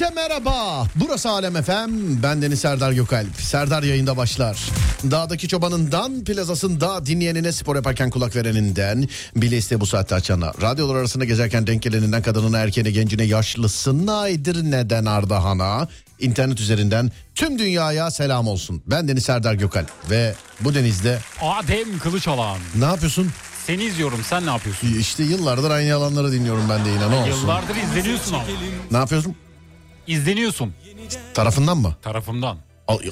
Herkese merhaba. Burası Alem FM. Ben Deniz Serdar Gökalp. Serdar yayında başlar. Dağdaki çobanından, plazasında dinleyenine, spor yaparken kulak vereninden, bile iste bu saatte açana, radyolar arasında gezerken denk geleninden, kadınına, erkeğine, gencine, yaşlısına, neden Ardahan'a, internet üzerinden tüm dünyaya selam olsun. Ben Deniz Serdar Gökalp ve bu denizde Adem Kılıçalan. ne yapıyorsun? Seni izliyorum sen ne yapıyorsun? İşte yıllardır aynı yalanları dinliyorum ben de yine ne olsun. Yıllardır izleniyorsun ama. Ne yapıyorsun? İzleniyorsun Tarafından mı? tarafımdan.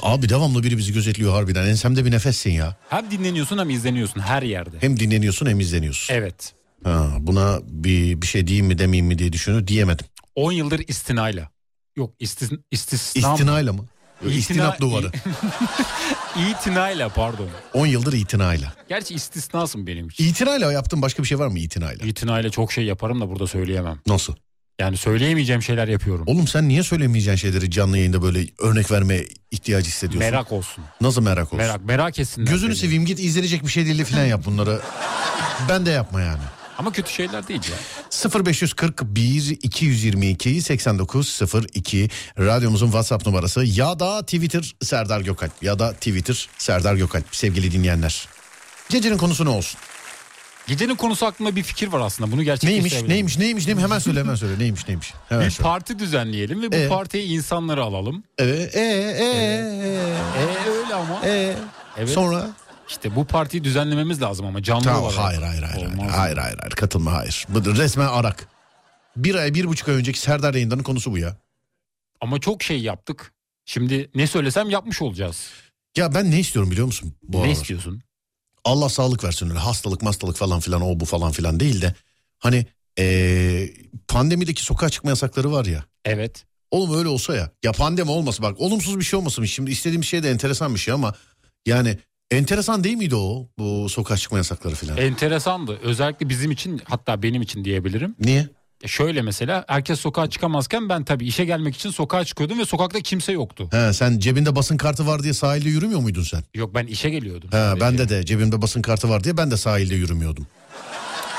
Abi devamlı biri bizi gözetliyor harbiden. Ensemde bir nefessin ya. Hem dinleniyorsun hem izleniyorsun her yerde. Hem dinleniyorsun hem izleniyorsun. Evet. Ha, buna bir bir şey diyeyim mi demeyeyim mi diye düşünüyorum. Diyemedim. 10 yıldır istinayla. Yok istis, istisna mı? İstinayla mı? Yok, İtina- İstinap duvarı. İtinayla pardon. 10 yıldır itinayla. Gerçi istisnasın benim için. İtinayla yaptığın başka bir şey var mı itinayla? İtinayla çok şey yaparım da burada söyleyemem. Nasıl? Yani söyleyemeyeceğim şeyler yapıyorum. Oğlum sen niye söylemeyeceğin şeyleri canlı yayında böyle örnek verme ihtiyacı hissediyorsun? Merak olsun. Nasıl merak olsun? Merak merak etsinler. Gözünü beni. seveyim git izlenecek bir şey değil de filan yap bunları. ben de yapma yani. Ama kötü şeyler değil ya. 0541 222 8902 radyomuzun WhatsApp numarası ya da Twitter Serdar Gökalp ya da Twitter Serdar Gökalp sevgili dinleyenler. Gecenin konusu ne olsun? Gecenin konusu hakkında bir fikir var aslında. Bunu gerçekleştirebilirim. Neymiş neymiş neymiş neymiş hemen söyle hemen söyle neymiş neymiş. Hemen Bir söyle. parti düzenleyelim ve bu Ee? partiye insanları alalım. Evet e e E öyle ama. e e Evet. sonra İşte bu partiyi düzenlememiz lazım ama canlı tamam olarak. hayır hayır hayır hayır, Olmaz. hayır hayır hayır katılma hayır. Bu resmen arak. Bir ay bir buçuk ay önceki Serdar yayınlarının konusu bu ya. Ama çok şey yaptık. Şimdi ne söylesem yapmış olacağız. Ya ben ne istiyorum biliyor musun? Bu ne aralar? istiyorsun? Allah sağlık versin öyle hastalık hastalık falan filan o bu falan filan değil de hani eee, pandemideki sokağa çıkma yasakları var ya. Evet. Oğlum öyle olsa ya. Ya pandemi olmasın bak olumsuz bir şey olmasın. Şimdi istediğim şey de enteresan bir şey ama yani enteresan değil miydi o bu sokağa çıkma yasakları filan? Enteresandı. Özellikle bizim için hatta benim için diyebilirim. Niye? E Şöyle mesela herkes sokağa çıkamazken ben tabii işe gelmek için sokağa çıkıyordum ve sokakta kimse yoktu. He, sen cebinde basın kartı var diye sahilde yürümüyor muydun sen? Yok ben işe geliyordum. He, sadece. bende de cebimde basın kartı var diye ben de sahilde yürümüyordum.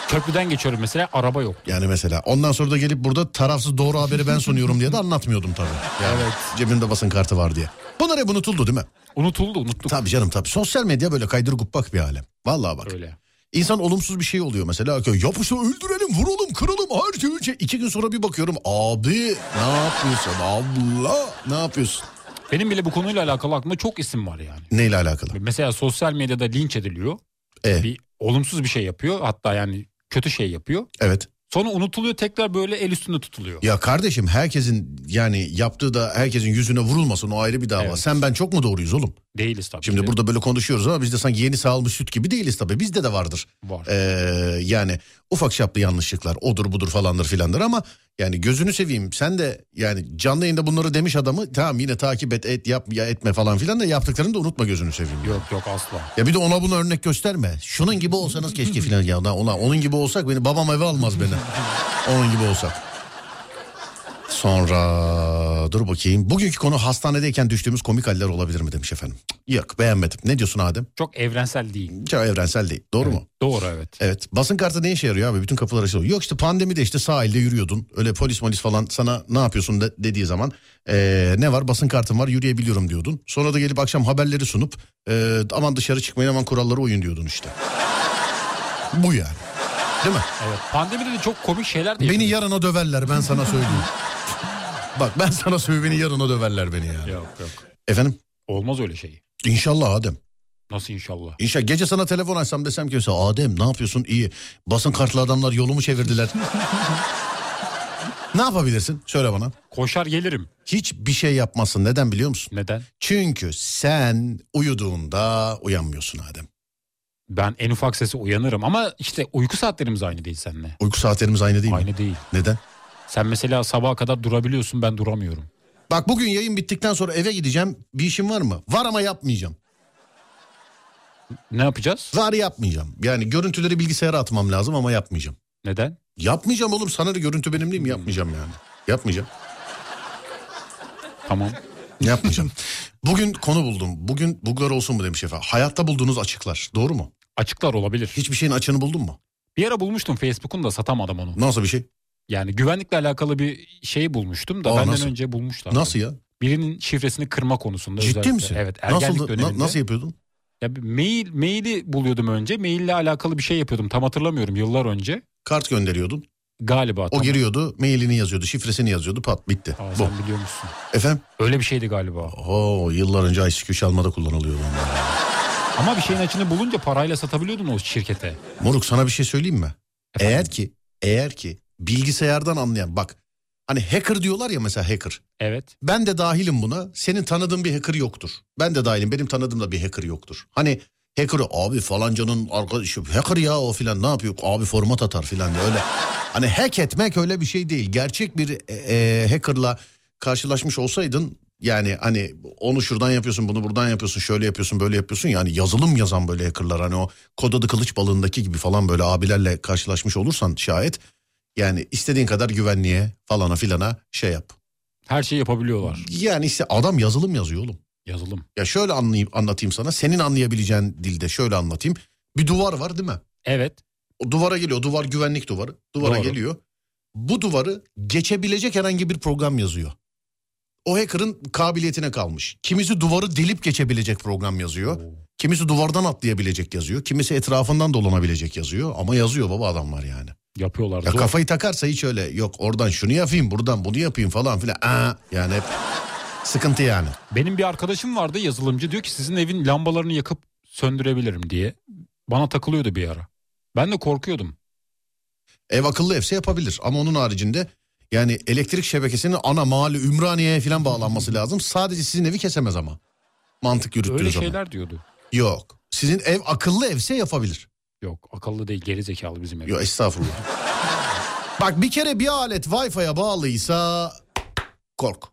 Köprüden geçiyorum mesela araba yok. Yani mesela ondan sonra da gelip burada tarafsız doğru haberi ben sunuyorum diye de anlatmıyordum tabii. Yani Evet. Cebimde basın kartı var diye. Bunlar hep unutuldu değil mi? Unutuldu unuttuk. Tabii canım tabii. Sosyal medya böyle kaydır gubbak bir alem. Vallahi bak. Öyle. İnsan olumsuz bir şey oluyor mesela. Yapıştı öldürelim, vuralım, kıralım, her şey, şey. İki gün sonra bir bakıyorum. Abi ne yapıyorsun abla? Ne yapıyorsun? Benim bile bu konuyla alakalı aklımda çok isim var yani. Neyle alakalı? Mesela sosyal medyada linç ediliyor. E, Bir olumsuz bir şey yapıyor. Hatta yani kötü şey yapıyor. evet. Sonra unutuluyor tekrar böyle el üstünde tutuluyor. Ya kardeşim herkesin yani yaptığı da herkesin yüzüne vurulmasın o ayrı bir dava. Evet. Sen ben çok mu doğruyuz oğlum? Değiliz tabii. Şimdi ki. burada böyle konuşuyoruz ama biz de sanki yeni sağılmış süt gibi değiliz tabii. Bizde de vardır. var. Ee, yani ufak çaplı yanlışlıklar odur budur falandır filandır ama yani gözünü seveyim sen de yani canlı yayında bunları demiş adamı tamam yine takip et et yap ya etme falan filan da yaptıklarını da unutma gözünü seveyim. Yok yok asla. Ya bir de ona buna örnek gösterme. Şunun gibi olsanız keşke filan ya. Ulan onun gibi olsak beni babam eve almaz beni. onun gibi olsak. Sonra dur bakayım. Bugünkü konu hastanedeyken düştüğümüz komik haller olabilir mi demiş efendim. Yok beğenmedim. Ne diyorsun Adem? Çok evrensel değil. Çok evrensel değil. Doğru mu? Doğru evet. Evet. Basın kartı ne işe yarıyor abi? Bütün kapılar açılıyor. Yok işte pandemide işte sahilde yürüyordun. Öyle polis molis falan sana ne yapıyorsun de- dediği zaman ee, ne var? Basın kartım var yürüyebiliyorum diyordun. Sonra da gelip akşam haberleri sunup ee, aman dışarı çıkmayın aman kurallara uyun diyordun işte. Bu yani. Değil mi? Evet. Pandemide de çok komik şeyler de Beni yarına döverler ben sana söyleyeyim. Bak ben sana söyleyeyim beni yarına döverler beni ya. Yok yok. Efendim? Olmaz öyle şey. İnşallah Adem. Nasıl inşallah? İnşallah gece sana telefon açsam desem ki mesela Adem ne yapıyorsun iyi. Basın kartlı adamlar yolumu çevirdiler. ne yapabilirsin? Söyle bana. Koşar gelirim. Hiçbir şey yapmazsın. Neden biliyor musun? Neden? Çünkü sen uyuduğunda uyanmıyorsun Adem. Ben en ufak sesi uyanırım ama işte uyku saatlerimiz aynı değil seninle. Uyku saatlerimiz aynı değil mi? Aynı değil. Neden? Sen mesela sabaha kadar durabiliyorsun ben duramıyorum. Bak bugün yayın bittikten sonra eve gideceğim. Bir işim var mı? Var ama yapmayacağım. Ne yapacağız? Var yapmayacağım. Yani görüntüleri bilgisayara atmam lazım ama yapmayacağım. Neden? Yapmayacağım oğlum. Sana da görüntü benim değil mi? Yapmayacağım yani. Yapmayacağım. Tamam. Yapmayacağım. Bugün konu buldum. Bugün buglar olsun mu demiş efendim. Hayatta bulduğunuz açıklar. Doğru mu? Açıklar olabilir. Hiçbir şeyin açığını buldun mu? Bir ara bulmuştum Facebook'un da satamadım onu. Nasıl bir şey? Yani güvenlikle alakalı bir şey bulmuştum da Aa, benden nasıl? önce bulmuşlar. Nasıl ya? Birinin şifresini kırma konusunda Ciddi özellikle. misin? Evet ergenlik Nasıl, döneminde. nasıl yapıyordun? Ya mail maili buluyordum önce. Maille alakalı bir şey yapıyordum. Tam hatırlamıyorum yıllar önce. Kart gönderiyordun. Galiba. O tam. giriyordu, mailini yazıyordu, şifresini yazıyordu, pat bitti. Aa, Bu. sen biliyormuşsun. Efendim? Öyle bir şeydi galiba. Oo, yıllar önce ICQ çalmada kullanılıyordu onlar. Ama bir şeyin açını bulunca parayla satabiliyordun o şirkete. Moruk sana bir şey söyleyeyim mi? Efendim? Eğer ki, eğer ki bilgisayardan anlayan bak hani hacker diyorlar ya mesela hacker. Evet. Ben de dahilim buna. Senin tanıdığın bir hacker yoktur. Ben de dahilim. Benim tanıdığım da bir hacker yoktur. Hani hacker'ı abi falancanın arkadaşı hacker ya o filan ne yapıyor? Abi format atar filan öyle. Hani hack etmek öyle bir şey değil. Gerçek bir e, e, hacker'la karşılaşmış olsaydın yani hani onu şuradan yapıyorsun bunu buradan yapıyorsun şöyle yapıyorsun böyle yapıyorsun yani yazılım yazan böyle hackerlar hani o kod adı kılıç balığındaki gibi falan böyle abilerle karşılaşmış olursan şayet yani istediğin kadar güvenliğe falana filana şey yap. Her şeyi yapabiliyorlar. Yani işte adam yazılım yazıyor oğlum. Yazılım. Ya şöyle anlayayım, anlatayım sana. Senin anlayabileceğin dilde şöyle anlatayım. Bir duvar var değil mi? Evet. O duvara geliyor. Duvar güvenlik duvarı. Duvara Doğru. geliyor. Bu duvarı geçebilecek herhangi bir program yazıyor. O hacker'ın kabiliyetine kalmış. Kimisi duvarı delip geçebilecek program yazıyor. Kimisi duvardan atlayabilecek yazıyor. Kimisi etrafından dolanabilecek yazıyor. Ama yazıyor baba adamlar yani. Yapıyorlar. Ya Zor. kafayı takarsa hiç öyle yok oradan şunu yapayım buradan bunu yapayım falan filan. Aa, yani hep sıkıntı yani. Benim bir arkadaşım vardı yazılımcı diyor ki sizin evin lambalarını yakıp söndürebilirim diye. Bana takılıyordu bir ara. Ben de korkuyordum. Ev akıllı evse yapabilir ama onun haricinde yani elektrik şebekesinin ana mahalle Ümraniye'ye falan bağlanması lazım. Sadece sizin evi kesemez ama. Mantık yürüttüğünüz Öyle zaman. şeyler diyordu. Yok. Sizin ev akıllı evse yapabilir. Yok akıllı değil geri zekalı bizim ev. Yok estağfurullah. Bak bir kere bir alet Wi-Fi'ye bağlıysa kork.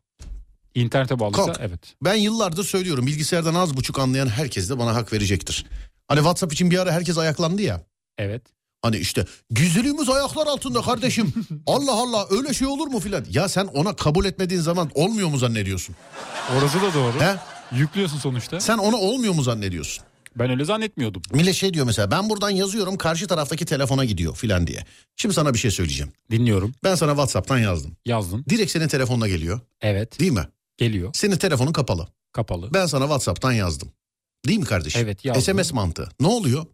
İnternete bağlıysa Kork. evet. Ben yıllardır söylüyorum bilgisayardan az buçuk anlayan herkes de bana hak verecektir. Hani WhatsApp için bir ara herkes ayaklandı ya. Evet. Hani işte gizliliğimiz ayaklar altında kardeşim. Allah Allah öyle şey olur mu filan. Ya sen ona kabul etmediğin zaman olmuyor mu zannediyorsun? Orası da doğru. He? Yüklüyorsun sonuçta. Sen ona olmuyor mu zannediyorsun? Ben öyle zannetmiyordum. Millet şey diyor mesela ben buradan yazıyorum karşı taraftaki telefona gidiyor filan diye. Şimdi sana bir şey söyleyeceğim. Dinliyorum. Ben sana WhatsApp'tan yazdım. Yazdın. Direkt senin telefonuna geliyor Evet. değil mi? Geliyor. Senin telefonun kapalı. Kapalı. Ben sana WhatsApp'tan yazdım. Değil mi kardeşim? Evet yazdım. SMS mantığı. Ne oluyor?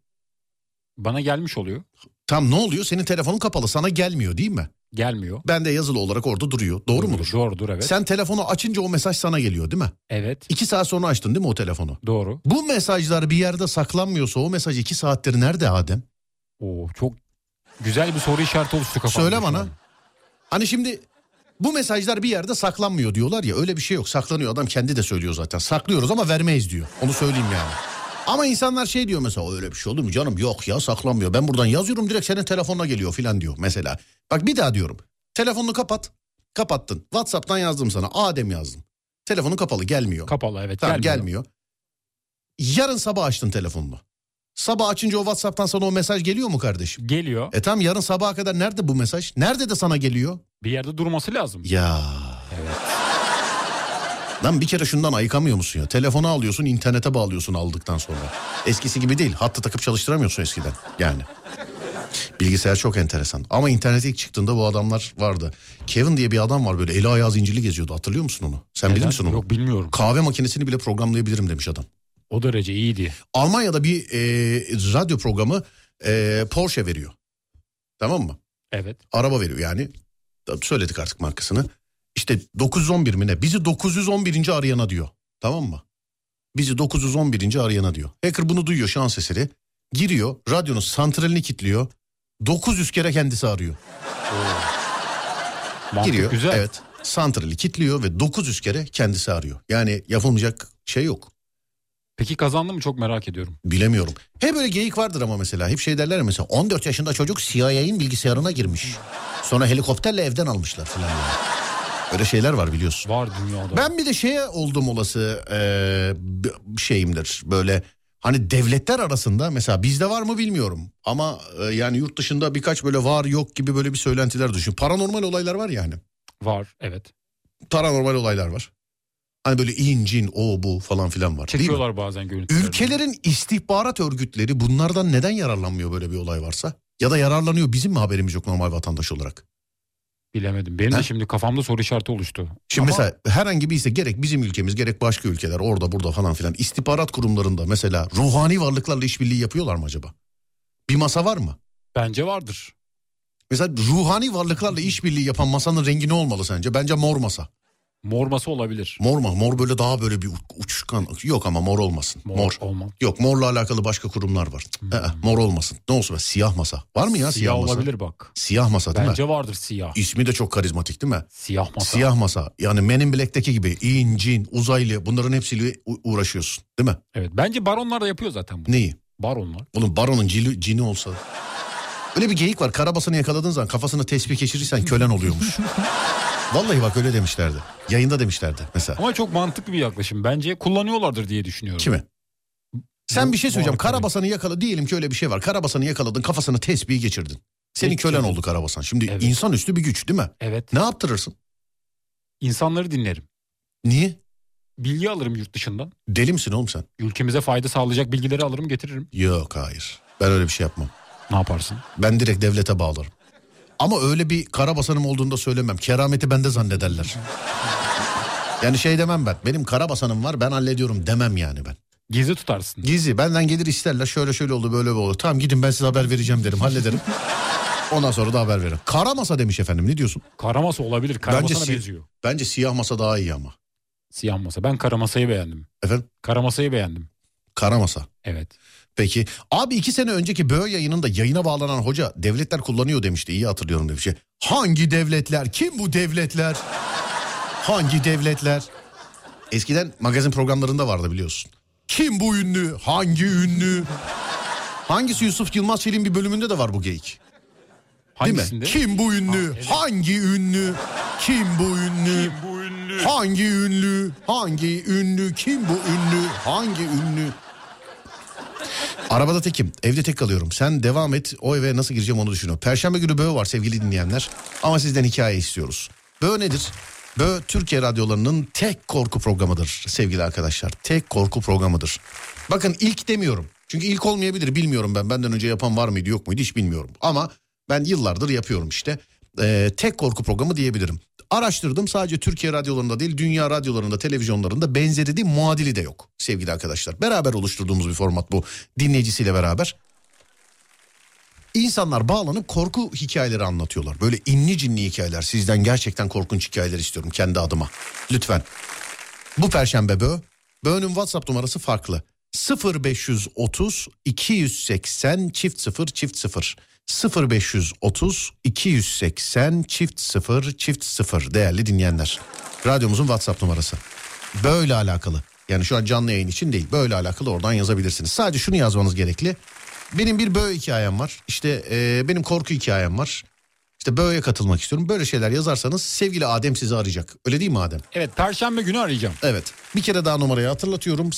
Bana gelmiş oluyor. Tam ne oluyor? Senin telefonun kapalı sana gelmiyor değil mi? Gelmiyor. Ben de yazılı olarak orada duruyor. Doğru mudur? Doğrudur evet. Sen telefonu açınca o mesaj sana geliyor değil mi? Evet. İki saat sonra açtın değil mi o telefonu? Doğru. Bu mesajlar bir yerde saklanmıyorsa o mesaj iki saattir nerede Adem? Oo çok güzel bir soru işareti oluştu kafamda. Söyle bana. an. Hani şimdi bu mesajlar bir yerde saklanmıyor diyorlar ya öyle bir şey yok. Saklanıyor adam kendi de söylüyor zaten. Saklıyoruz ama vermeyiz diyor. Onu söyleyeyim yani. Ama insanlar şey diyor mesela öyle bir şey olur mu canım? Yok ya saklanmıyor. Ben buradan yazıyorum direkt senin telefonuna geliyor filan diyor mesela. Bak bir daha diyorum. Telefonunu kapat. Kapattın. WhatsApp'tan yazdım sana. Adem yazdım. Telefonu kapalı gelmiyor. Kapalı evet. Tamam gelmiyor. gelmiyor. Yarın sabah açtın telefonunu. Sabah açınca o WhatsApp'tan sana o mesaj geliyor mu kardeşim? Geliyor. E tamam yarın sabaha kadar nerede bu mesaj? Nerede de sana geliyor? Bir yerde durması lazım. Ya. Evet. Lan bir kere şundan ayıkamıyor musun ya? Telefonu alıyorsun internete bağlıyorsun aldıktan sonra. Eskisi gibi değil. Hattı takıp çalıştıramıyorsun eskiden. Yani. Bilgisayar çok enteresan. Ama internete ilk çıktığında bu adamlar vardı. Kevin diye bir adam var böyle eli ayağı zincirli geziyordu. Hatırlıyor musun onu? Sen bilir Neden? misin onu? Yok bilmiyorum. Kahve makinesini bile programlayabilirim demiş adam. O derece iyiydi. Almanya'da bir e, radyo programı e, Porsche veriyor. Tamam mı? Evet. Araba veriyor yani. Söyledik artık markasını. İşte 911 mi ne? Bizi 911. arayana diyor. Tamam mı? Bizi 911. arayana diyor. Hacker bunu duyuyor şans eseri. Giriyor radyonun santralini kilitliyor. 900 kere kendisi arıyor. Mantık Giriyor. güzel. Evet. Santrali kilitliyor ve 900 kere kendisi arıyor. Yani yapılmayacak şey yok. Peki kazandı mı çok merak ediyorum. Bilemiyorum. Hep böyle geyik vardır ama mesela. Hep şey derler ya mesela 14 yaşında çocuk CIA'in bilgisayarına girmiş. Sonra helikopterle evden almışlar falan. Yani. Öyle şeyler var biliyorsun. Var dünyada. Ben bir de şeye oldum olası b- şeyimdir böyle hani devletler arasında mesela bizde var mı bilmiyorum ama e, yani yurt dışında birkaç böyle var yok gibi böyle bir söylentiler düşün. Paranormal olaylar var yani. Var evet. Paranormal olaylar var. Hani böyle incin o bu falan filan var. Çekiyorlar bazen görüntüleri. Ülkelerin istihbarat örgütleri bunlardan neden yararlanmıyor böyle bir olay varsa? Ya da yararlanıyor bizim mi haberimiz yok normal vatandaş olarak? Bilemedim. Benim Ha? de şimdi kafamda soru işareti oluştu. Şimdi Ama mesela herhangi bir ise gerek bizim ülkemiz gerek başka ülkeler orada burada falan filan istihbarat kurumlarında mesela ruhani varlıklarla işbirliği yapıyorlar mı acaba? Bir masa var mı? bence vardır. Mesela ruhani varlıklarla işbirliği yapan masanın rengi ne olmalı sence? Bence mor masa. Morması olabilir. Mor mu? Mor böyle daha böyle bir u- uçkan. Yok ama mor olmasın. Mor, Mor. olmaz. Yok morla alakalı başka kurumlar var. Cık, ee, mor olmasın. Ne olsun? Siyah masa. Var mı ya siyah, Siyah masa? olabilir bak. Siyah masa değil Bence mi? vardır siyah. İsmi de çok karizmatik değil mi? Siyah masa. Siyah masa. Yani Men in Black'teki gibi in, cin, uzaylı bunların hepsiyle uğraşıyorsun değil mi? Evet. Bence baronlar da yapıyor zaten bunu. Neyi? Baronlar. Oğlum baronun cili, cini olsa. Öyle bir geyik var. Karabasanı yakaladığın zaman kafasına tespih geçirirsen kölen oluyormuş. Vallahi bak öyle demişlerdi. Yayında demişlerdi mesela. Ama çok mantıklı bir yaklaşım. Bence kullanıyorlardır diye düşünüyorum. Kimi? Sen Bu- bir şey söyleyeceğim. Karabasanı yakala diyelim ki öyle bir şey var. Karabasanı yakaladın kafasına tesbihi geçirdin. Senin Peki kölen canım. oldu Karabasan. Şimdi Evet. insanüstü bir güç değil mi? Evet. Ne yaptırırsın? İnsanları dinlerim. Niye? Bilgi alırım yurt dışından. Deli misin oğlum sen? Ülkemize fayda sağlayacak bilgileri alırım getiririm. Yok hayır. Ben öyle bir şey yapmam. Ne yaparsın? Ben direkt devlete bağlarım. Ama öyle bir karabasanım olduğunu da söylemem. Kerameti bende zannederler. Yani şey demem ben. Benim karabasanım var ben hallediyorum demem yani ben. Gizli tutarsın. Gizli benden gelir isterler şöyle şöyle oldu böyle böyle oldu. Tamam gidin ben size haber vereceğim derim hallederim. Ondan sonra da haber veririm. Kara masa demiş efendim ne diyorsun? Karaması olabilir. Karamasına si- benziyor. Bence siyah masa daha iyi ama. Siyah masa. Ben karamasayı beğendim. Efendim Karamasayı beğendim. kara masa. Evet. Peki abi iki sene önceki Böğ yayınında yayına bağlanan hoca devletler kullanıyor demişti iyi hatırlıyorum demiş. Hangi devletler kim bu devletler? Hangi devletler? Eskiden magazin programlarında vardı biliyorsun. Kim bu ünlü? Hangi ünlü? Hangisi Yusuf Yılmaz Çelik'in bir bölümünde de var bu geyik. Değil mi? Kim bu ünlü? Ha, evet. Hangi ünlü? Kim bu ünlü? Bu ünlü. Hangi ünlü? Hangi ünlü? Kim bu ünlü? Hangi ünlü? Arabada tekim. Evde tek kalıyorum. Sen devam et. O eve nasıl gireceğim onu düşünüyorum. Perşembe günü Böğ var sevgili dinleyenler. Ama sizden hikaye istiyoruz. Böğ nedir? Böğ Türkiye radyolarının tek korku programıdır sevgili arkadaşlar. Tek korku programıdır. Bakın ilk demiyorum. Çünkü ilk olmayabilir bilmiyorum ben. Benden önce yapan var mıydı yok muydu hiç bilmiyorum. Ama ben yıllardır yapıyorum işte. Ee, tek korku programı diyebilirim. Araştırdım sadece Türkiye radyolarında değil dünya radyolarında televizyonlarında benzeri de muadili de yok sevgili arkadaşlar. Beraber oluşturduğumuz bir format bu dinleyicisiyle beraber. İnsanlar bağlanıp korku hikayeleri anlatıyorlar. Böyle inli cinli hikayeler. Sizden gerçekten korkunç hikayeler istiyorum kendi adıma. Lütfen. Bu perşembe Bö. Bö'nün WhatsApp numarası farklı. 0530 280 çift 0 çift 0. 0530 280 çift 0 çift 0 değerli dinleyenler. Radyomuzun WhatsApp numarası. Böyle alakalı. Yani şu an canlı yayın için değil. Böyle alakalı oradan yazabilirsiniz. Sadece şunu yazmanız gerekli. Benim bir böğ hikayem var. İşte e, benim korku hikayem var. İşte böğe katılmak istiyorum. Böyle şeyler yazarsanız sevgili Adem sizi arayacak. Öyle değil mi Adem? Evet perşembe günü arayacağım. Evet. Bir kere daha numarayı hatırlatıyorum.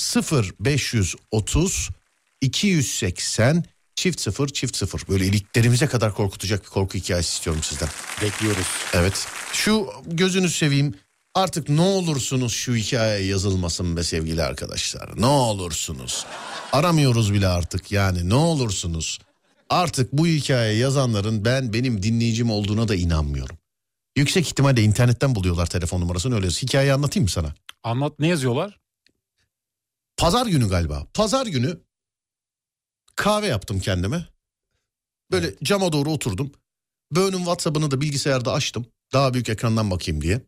0530 280 çift 0 çift 0. Böyle iliklerimize kadar korkutacak bir korku hikayesi istiyorum sizden. Bekliyoruz. Evet. Şu gözünü seveyim. Artık ne olursunuz şu hikaye yazılmasın be sevgili arkadaşlar. Ne olursunuz. Aramıyoruz bile artık yani ne olursunuz. Artık bu hikaye yazanların ben benim dinleyicim olduğuna da inanmıyorum. Yüksek ihtimalle internetten buluyorlar telefon numarasını öyle. Hikayeyi anlatayım mı sana? Anlat ne yazıyorlar? Pazar günü galiba. Pazar günü kahve yaptım kendime. Böyle cama doğru oturdum. Böğünün WhatsApp'ını da bilgisayarda açtım. Daha büyük ekrandan bakayım diye.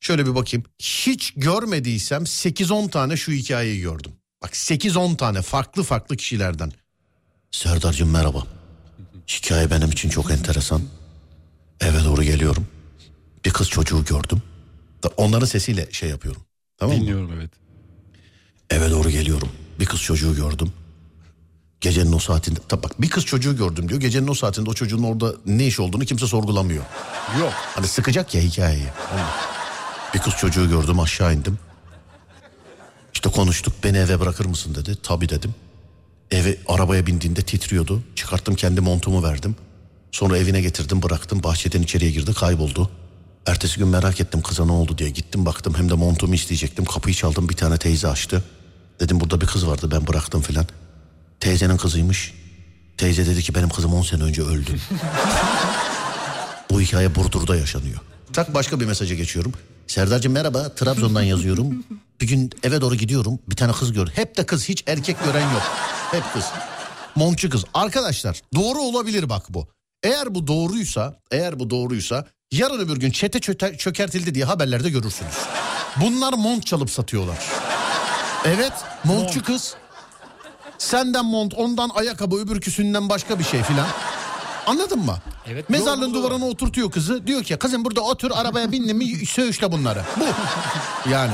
Şöyle bir bakayım. Hiç görmediysem 8-10 tane şu hikayeyi gördüm. Bak 8-10 tane farklı farklı kişilerden. Serdar'cığım merhaba. Hikaye benim için çok enteresan. Eve doğru geliyorum. Bir kız çocuğu gördüm. Onların sesiyle şey yapıyorum. Tamam mı? Dinliyorum evet. Eve doğru geliyorum. Bir kız çocuğu gördüm. Gecenin o saatinde... Tabii bak bir kız çocuğu gördüm diyor. Gecenin o saatinde o çocuğun orada ne iş olduğunu kimse sorgulamıyor. Yok. Hani sıkacak ya hikayeyi. Bir kız çocuğu gördüm aşağı indim. İşte konuştuk beni eve bırakır mısın dedi. Tabii dedim. Eve arabaya bindiğinde titriyordu. Çıkarttım kendi montumu verdim. Sonra evine getirdim bıraktım. Bahçeden içeriye girdi kayboldu. Ertesi gün merak ettim kıza ne oldu diye. Gittim baktım hem de montumu isteyecektim. Kapıyı çaldım bir tane teyze açtı. Dedim burada bir kız vardı ben bıraktım filan. Teyzenin kızıymış. Teyze dedi ki benim kızım 10 sene önce öldü. Bu hikaye Burdur'da yaşanıyor. Tak başka bir mesaja geçiyorum. Serdar'cığım merhaba Trabzon'dan yazıyorum. Bir gün eve doğru gidiyorum bir tane kız gör. Hep de kız hiç erkek gören yok. Hep kız. Montçu kız. Arkadaşlar doğru olabilir bak bu. Eğer bu doğruysa, eğer bu doğruysa yarın öbür gün çete çöte, çökertildi diye haberlerde görürsünüz. Bunlar mont çalıp satıyorlar. Evet montçu kız. Senden mont, ondan ayakkabı, öbürküsünden başka bir şey filan. Anladın mı? Evet, Mezarlığın doğru. duvarına oturtuyor kızı. Diyor ki kızım burada otur arabaya bindin mi söğüşle bunları. Bu. Yani.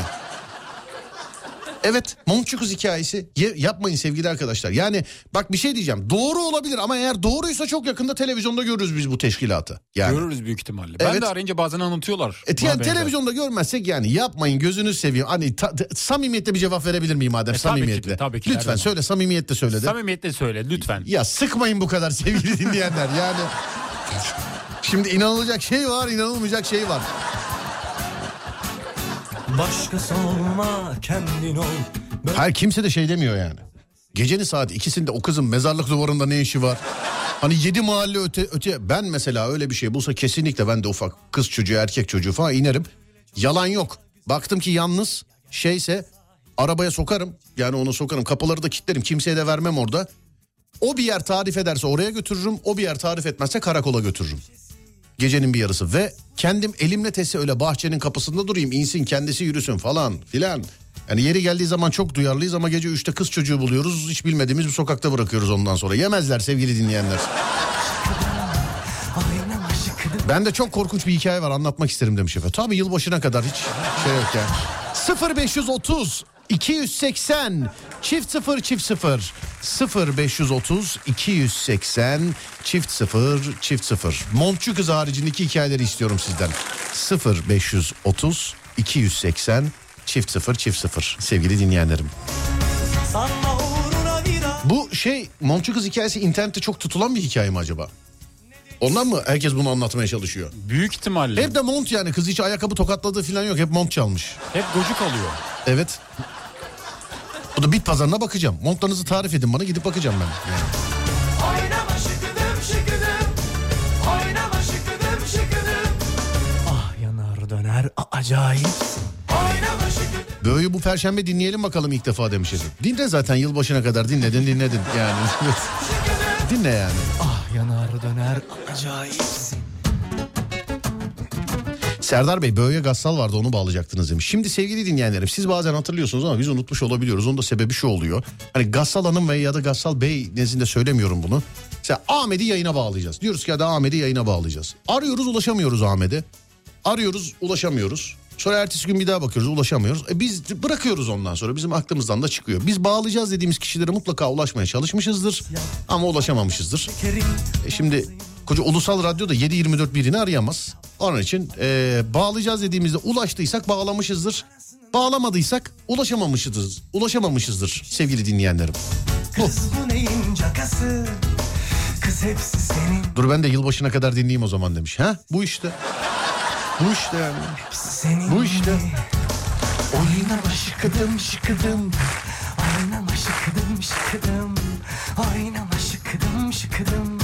Evet montçu kız hikayesi Ye- yapmayın sevgili arkadaşlar. Yani bak bir şey diyeceğim doğru olabilir ama eğer doğruysa çok yakında televizyonda görürüz biz bu teşkilatı. Yani. Görürüz büyük ihtimalle. Ben Evet. de arayınca bazen anlatıyorlar. E, yani televizyonda görmezsek yani yapmayın gözünü seveyim. Hani ta- ta- samimiyetle bir cevap verebilir miyim madem E, tabii ki samimiyetle. tabii ki de, her Lütfen söyle samimiyetle söyle de. Samimiyetle söyle lütfen. Ya sıkmayın bu kadar sevgili dinleyenler yani. Şimdi inanılacak şey var inanılmayacak şey var. Başkası olma kendin ol Her kimse de şey demiyor yani. Gecenin saat ikisinde o kızın mezarlık duvarında ne işi var? Hani yedi mahalle öte, öte ben mesela öyle bir şey bulsa kesinlikle ben de ufak kız çocuğu erkek çocuğu falan inerim. Yalan yok. Baktım ki yalnız şeyse arabaya sokarım. Yani onu sokarım kapıları da kilitlerim kimseye de vermem orada. O bir yer tarif ederse oraya götürürüm. O bir yer tarif etmezse karakola götürürüm. Gecenin bir yarısı ve kendim elimle tesi öyle bahçenin kapısında durayım insin kendisi yürüsün falan filan. Yani yeri geldiği zaman çok duyarlıyız ama gece üçte kız çocuğu buluyoruz. Hiç bilmediğimiz bir sokakta bırakıyoruz ondan sonra. Yemezler sevgili dinleyenler. Ben de çok korkunç bir hikaye var anlatmak isterim demiş efendim. Tabii yılbaşına kadar hiç şey yok yani. 0530 280 çift 0 çift 0 0530 280 çift 0 çift 0 Montçu kız haricindeki hikayeleri istiyorum sizden 0530 280 çift 0 çift 0 sevgili dinleyenlerim. Bu şey Montçu kız hikayesi internette çok tutulan bir hikaye mi acaba? Ondan mı herkes bunu anlatmaya çalışıyor? Büyük ihtimalle. Hep de mont yani kız hiç ayakkabı tokatladığı falan yok hep mont çalmış. Hep gocuk alıyor. Evet. Bu da bit pazarına bakacağım. Montlarınızı tarif edin bana gidip bakacağım ben. Yani. Oynama şıkıdım şıkıdım Oynama şıkıdım şıkıdım Ah yanar döner acayip Oynama şıkıdım Böyle bu perşembe dinleyelim bakalım ilk defa demiş efendim. Dinle zaten yılbaşına kadar dinledin dinledin yani. Dinle yani. Ah yanar döner acayipsin Serdar Bey Böğe Gassal vardı onu bağlayacaktınız demiş. Şimdi sevgili dinleyenlerim siz bazen hatırlıyorsunuz ama biz unutmuş olabiliyoruz. Onun da sebebi şu oluyor. Hani Gassal Hanım ve ya da Gassal Bey nezdinde söylemiyorum bunu. Mesela Ahmet'i yayına bağlayacağız. Diyoruz ki hadi Ahmet'i yayına bağlayacağız. Arıyoruz ulaşamıyoruz Ahmet'e. Arıyoruz ulaşamıyoruz. Sonra ertesi gün bir daha bakıyoruz ulaşamıyoruz. E biz bırakıyoruz ondan sonra bizim aklımızdan da çıkıyor. Biz bağlayacağız dediğimiz kişilere mutlaka ulaşmaya çalışmışızdır. Ama ulaşamamışızdır. E şimdi koca ulusal radyo da 7-24 birini arayamaz. Onun için e, bağlayacağız dediğimizde ulaştıysak bağlamışızdır. Bağlamadıysak ulaşamamışızdır. Ulaşamamışızdır sevgili dinleyenlerim. Bu Dur ben de yılbaşına kadar dinleyeyim o zaman demiş. Ha bu işte. Bu işte yani. hepsi senin Bu işte. Oynama şıkıdım şıkıdım Oynama şıkıdım şıkıdım Oynama şıkıdım şıkıdım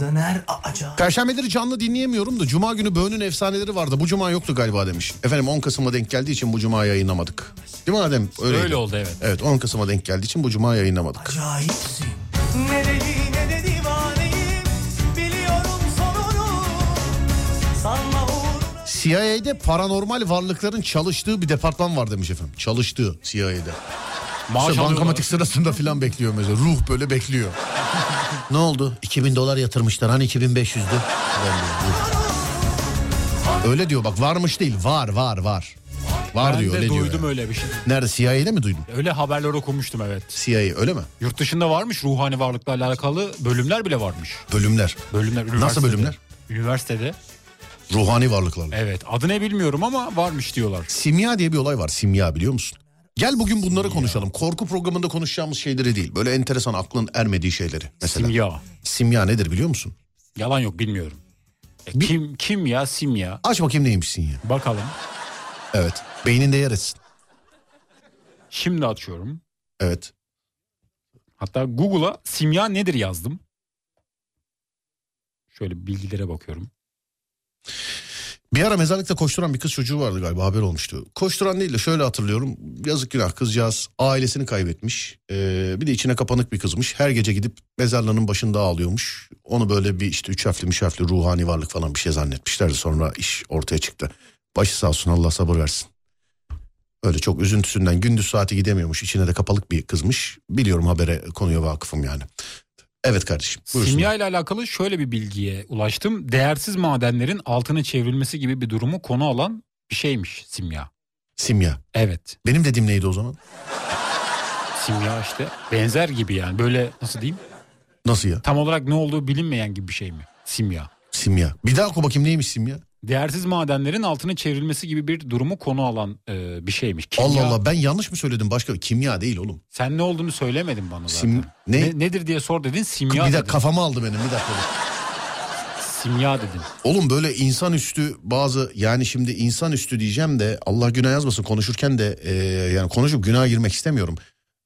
Döner acayip Perşembeleri canlı dinleyemiyorum da Cuma günü Böğün'ün efsaneleri vardı. Bu Cuma yoktu galiba demiş. Efendim 10 Kasım'a denk geldiği için bu Cuma yayınlamadık. Değil mi Adem? Öyleydi. Öyle oldu evet. Evet 10 Kasım'a denk geldiği için bu Cuma yayınlamadık. Acayipsin Ne deli ne de divaneyim Biliyorum sonunu Sanma uğruna CIA'de paranormal varlıkların çalıştığı bir departman var demiş efendim. Çalıştığı CIA'de. Maaş İşte bankamatik sırasında filan bekliyor mesela. Ruh böyle bekliyor. ne oldu? 2000 dolar yatırmışlar hani 2500'dü. Ulan diyor, ruh. Öyle diyor bak varmış değil var var var. Var Ben diyor de öyle diyor. duydum yani. öyle bir şey. Nerede CIA'de mi duydun? Öyle haberler okumuştum evet. CIA öyle mi? Yurt dışında varmış ruhani varlıklarla alakalı bölümler bile varmış. Bölümler. Bölümler Nasıl bölümler? Üniversitede. Ruhani varlıklarla. Evet adı ne bilmiyorum ama varmış diyorlar. Simya diye bir olay var. Simya biliyor musun? Gel bugün bunları konuşalım. Korku programında konuşacağımız şeyleri değil. Böyle enteresan aklın ermediği şeyleri. Mesela. Simya. Simya nedir biliyor musun? Yalan yok bilmiyorum. E, kim kim ya simya? Aç bakayım neymiş simya. Bakalım. Evet. Beyninde yer etsin. Şimdi açıyorum. Evet. Hatta Google'a simya nedir yazdım. Şöyle bilgilere bakıyorum. Bir ara mezarlıkta koşturan bir kız çocuğu vardı galiba haber olmuştu. Koşturan değil de şöyle hatırlıyorum. Yazık günah kızcağız ailesini kaybetmiş. Ee, bir de içine kapanık bir kızmış. Her gece gidip mezarlığının başında ağlıyormuş. Onu böyle bir işte üç harfli üç harfli ruhani varlık falan bir şey zannetmişlerdi. Sonra iş ortaya çıktı. Başı sağ olsun Allah sabır versin. Öyle çok üzüntüsünden gündüz saati gidemiyormuş. İçine de kapalık bir kızmış. Biliyorum habere konuya vakıfım yani. Evet kardeşim. buyursunlar. Simya ile alakalı şöyle bir bilgiye ulaştım. Değersiz madenlerin altına çevrilmesi gibi bir durumu konu alan bir şeymiş simya. Simya. Evet. Benim dediğim neydi o zaman? Simya işte benzer gibi yani böyle nasıl diyeyim? Nasıl ya? Tam olarak ne olduğu bilinmeyen gibi bir şey mi? Simya. Simya. Bir daha oku bakayım neymiş simya? Değersiz madenlerin altına çevrilmesi gibi bir durumu konu alan e, bir şeymiş. Kimya- Allah Allah ben yanlış mı söyledim başka? Kimya değil oğlum. Sen ne olduğunu söylemedin bana zaten. Sim- ne? nedir diye sor dedin simya bir dakika dedin. kafamı aldı benim bir dakika. Simya dedin. Oğlum böyle insanüstü bazı yani şimdi insanüstü diyeceğim de Allah günah yazmasın konuşurken de e, yani konuşup günaha girmek istemiyorum.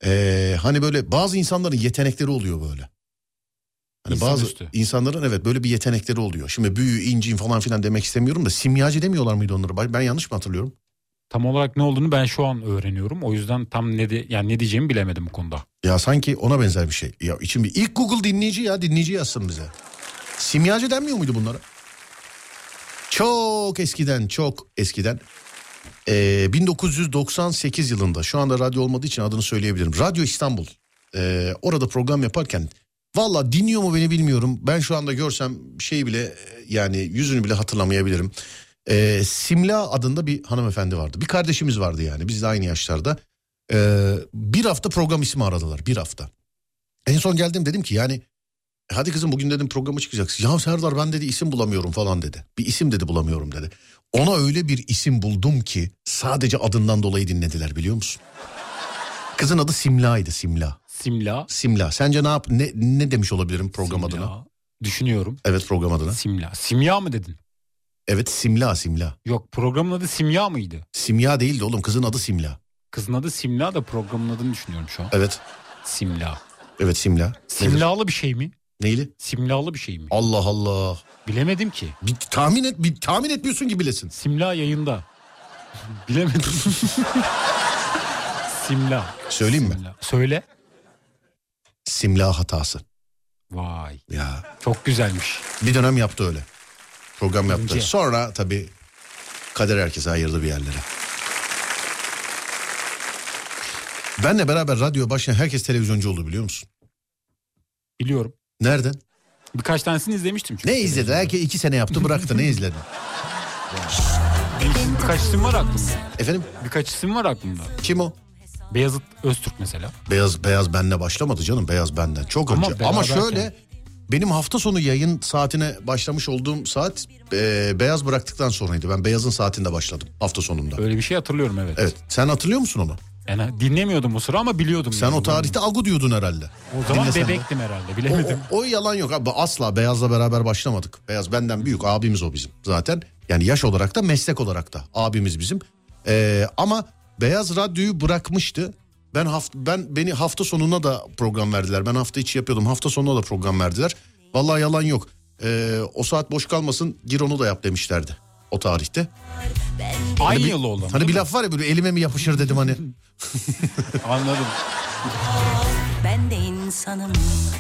E, hani böyle bazı insanların yetenekleri oluyor böyle. Hani bazı İnsanüstü. insanların evet böyle bir yetenekleri oluyor. Şimdi büyü, incin falan filan demek istemiyorum da simyacı demiyorlar mıydı onları? Ben- yanlış mı hatırlıyorum? Tam olarak ne olduğunu ben şu an öğreniyorum. O yüzden tam ne de, yani ne diyeceğimi bilemedim bu konuda. Ya sanki ona benzer bir şey. Ya için bir ilk Google dinleyici ya dinleyici yazsın bize. Simyacı denmiyor muydu bunlara? Çok eskiden çok eskiden Ee, 1998 yılında şu anda radyo olmadığı için adını söyleyebilirim. Radyo İstanbul Ee, orada program yaparken valla dinliyor mu beni bilmiyorum. Ben şu anda görsem şey bile yani yüzünü bile hatırlamayabilirim. Ee, Simla adında bir hanımefendi vardı. Bir kardeşimiz vardı yani biz de aynı yaşlarda. Ee, bir hafta program ismi aradılar bir hafta. En son geldim dedim ki yani "E hadi kızım bugün dedim programı çıkacaksın. Ya Serdar ben dedi isim bulamıyorum falan dedi. Bir isim dedi bulamıyorum dedi. Ona öyle bir isim buldum ki sadece adından dolayı dinlediler biliyor musun? Kızın adı Simla'ydı Simla. Simla. Simla. Sence ne yap ne, ne demiş olabilirim program Simla. adına? Düşünüyorum. Evet program adına. Simla. Simya mı dedin? Evet Simla Simla. Yok programın adı Simya mıydı? Simya değildi oğlum kızın adı Simla. Kızın adı Simla da programın adını düşünüyorum şu an. Evet. Simla. Evet Simla. Nedir? Simlalı bir şey mi? Neyli? Simlalı bir şey mi? Allah Allah. Bilemedim ki. Bir tahmin et, bir tahmin etmiyorsun ki bilesin. Simla yayında. Bilemedim. Simla. Söyleyeyim mi? Simla. Söyle. Simla hatası. Vay. Ya Çok güzelmiş. bir dönem yaptı öyle. Program yaptı. Sonra tabii kader herkese ayırdı bir yerlere. Benle beraber radyo başlayan herkes televizyoncu oldu biliyor musun? Biliyorum. Nereden? Birkaç tanesini izlemiştim çünkü. Ne izledi? Herkes iki sene yaptı bıraktı. ne izledi? Bir- birkaç isim var aklımda. Efendim Birkaç isim var aklımda. kim o? Beyazıt Öztürk mesela. Beyaz beyaz benle başlamadı canım. Beyaz benden çok Ama önce. Ama beraberken- şöyle benim hafta sonu yayın saatine başlamış olduğum saat e, beyaz bıraktıktan sonraydı. Ben beyazın saatinde başladım hafta sonunda. Öyle bir şey hatırlıyorum evet. Evet. Sen hatırlıyor musun onu? Yani dinlemiyordum o sıra ama biliyordum. Sen yani. o tarihte Agu diyordun herhalde. O zaman Dinlesen de. bebektim herhalde O, bilemedim. o- o yalan yok abi asla Beyaz'la beraber başlamadık. Beyaz benden büyük abimiz o bizim zaten. Yani yaş olarak da meslek olarak da abimiz bizim. Ee, ama Beyaz radyoyu bırakmıştı. Ben hafta ben beni hafta sonuna da program verdiler. Ben hafta içi yapıyordum. Hafta sonuna da program verdiler. Vallahi yalan yok. Ee, o saat boş kalmasın gir onu da yap demişlerdi o tarihte. Aynı bir- yıl oldu. Hani bir laf var ya böyle elime mi yapışır dedim hani. Anladım. Ben de insanım.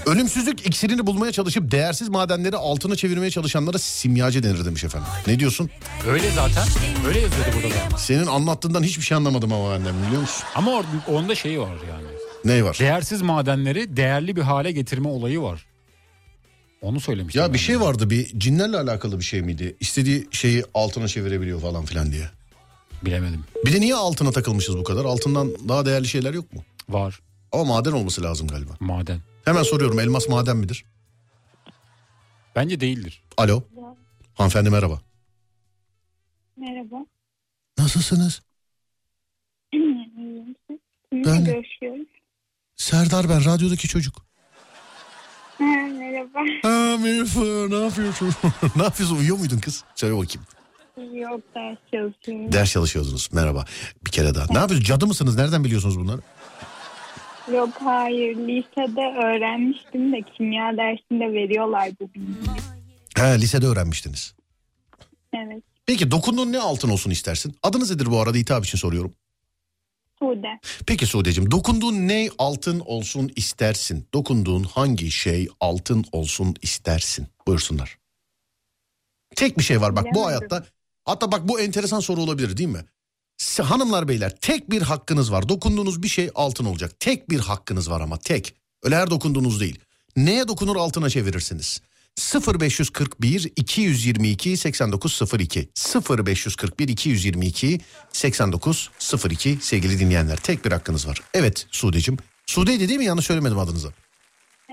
Ölümsüzlük iksirini bulmaya çalışıp değersiz madenleri altına çevirmeye çalışanlara simyacı denir demiş efendim. Ne diyorsun? Öyle zaten. Öyle yazıyordu burada da. Senin anlattığından hiçbir şey anlamadım ama benden biliyor musun? Ama or- onda şey var yani. Ney var? Değersiz madenleri değerli bir hale getirme olayı var. Onu söylemiştim. Ya ben bir de. şey vardı bir cinlerle alakalı bir şey miydi? İstediği şeyi altına çevirebiliyor falan filan diye. Bilemedim. Bir de niye altına takılmışız bu kadar? Altından daha değerli şeyler yok mu? Var. Ama maden olması lazım galiba. Maden. Hemen soruyorum elmas maden midir? Bence değildir. Alo. Hanımefendi merhaba. Merhaba. Nasılsınız? İyiyim Ben- görüşüyoruz? Serdar ben radyodaki çocuk. Ha, merhaba. Ha merhaba ne yapıyorsun? ne yapıyorsun uyuyor muydun kız? Söyle bakayım. Yok ders çalışıyorum. Ders çalışıyordunuz merhaba. Bir kere daha. Ne yapıyorsunuz? Cadı mısınız? Nereden biliyorsunuz bunları? Yok hayır lisede öğrenmiştim de kimya dersinde veriyorlar bu bilgiyi. He lisede öğrenmiştiniz. Evet. Peki dokunduğun ne altın olsun istersin? Adınız nedir bu arada hitap için soruyorum. Sude. Peki Sude'cim dokunduğun ne altın olsun istersin? Dokunduğun hangi şey altın olsun istersin? Buyursunlar. Tek bir şey var bak bu Bilemedim. hayatta. Hatta bak bu enteresan soru olabilir değil mi? Hanımlar beyler tek bir hakkınız var. Dokunduğunuz bir şey altın olacak. Tek bir hakkınız var ama tek. Öyle her dokunduğunuz değil. Neye dokunur altına çevirirsiniz? 0541 222 8902 0541 222 8902 sevgili dinleyenler tek bir hakkınız var. Evet Sude'cim. Sude'ydi değil mi? Yanlış söylemedim adınızı.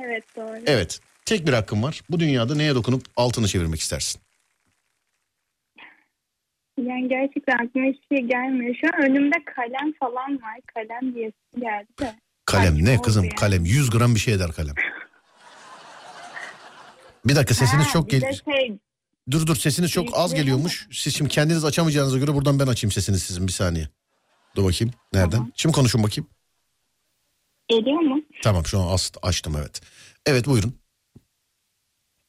Evet doğru. Evet. Tek bir hakkın var. Bu dünyada neye dokunup altını çevirmek istersin? Yani gerçekten aklıma hiçbir şey gelmiyor. Şu an önümde kalem falan var. Kalem diye geldi de. Kalem Saçma ne kızım yani. kalem 100 gram bir şey eder kalem. Bir dakika sesiniz Ha, çok bir gel. de şey Dur dur sesiniz çok az geliyormuş. Siz şimdi kendiniz açamayacağınıza göre buradan ben açayım sesini sizin bir saniye. Dur bakayım. Nereden? Tamam. Şimdi konuşun bakayım. geliyor mu? Tamam şu an as- açtım evet. Evet buyurun.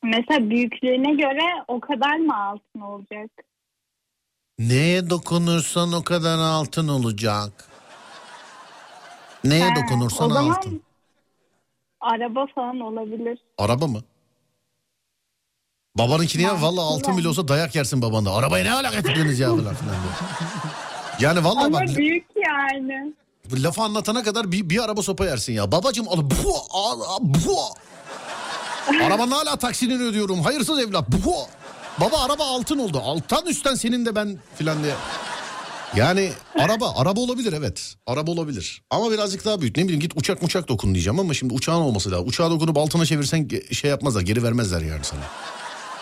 Mesela büyüklüğüne göre o kadar mı altın olacak? Neye dokunursan o kadar altın olacak. Neye Ha, dokunursan o zaman altın. Araba falan olabilir. Araba mı? Babanınkini ya valla altın bile olsa dayak yersin babanda. Arabaya ne alaka ediyorsunuz ya falan filan diye. Yani valla Ama bak büyük yani. bu lafı anlatana kadar bir, bir araba sopa yersin ya. Babacım al bu al bu. Arabanın hala taksini ödüyorum. Hayırsız evlat bu. Baba araba altın oldu. Alttan üstten senin de ben filan diye. Yani araba araba olabilir evet. Araba olabilir. Ama birazcık daha büyük. Ne bileyim git uçak uçak dokun diyeceğim ama şimdi uçağın olması lazım. Uçağa dokunup altına çevirsen şey yapmazlar geri vermezler yani sana.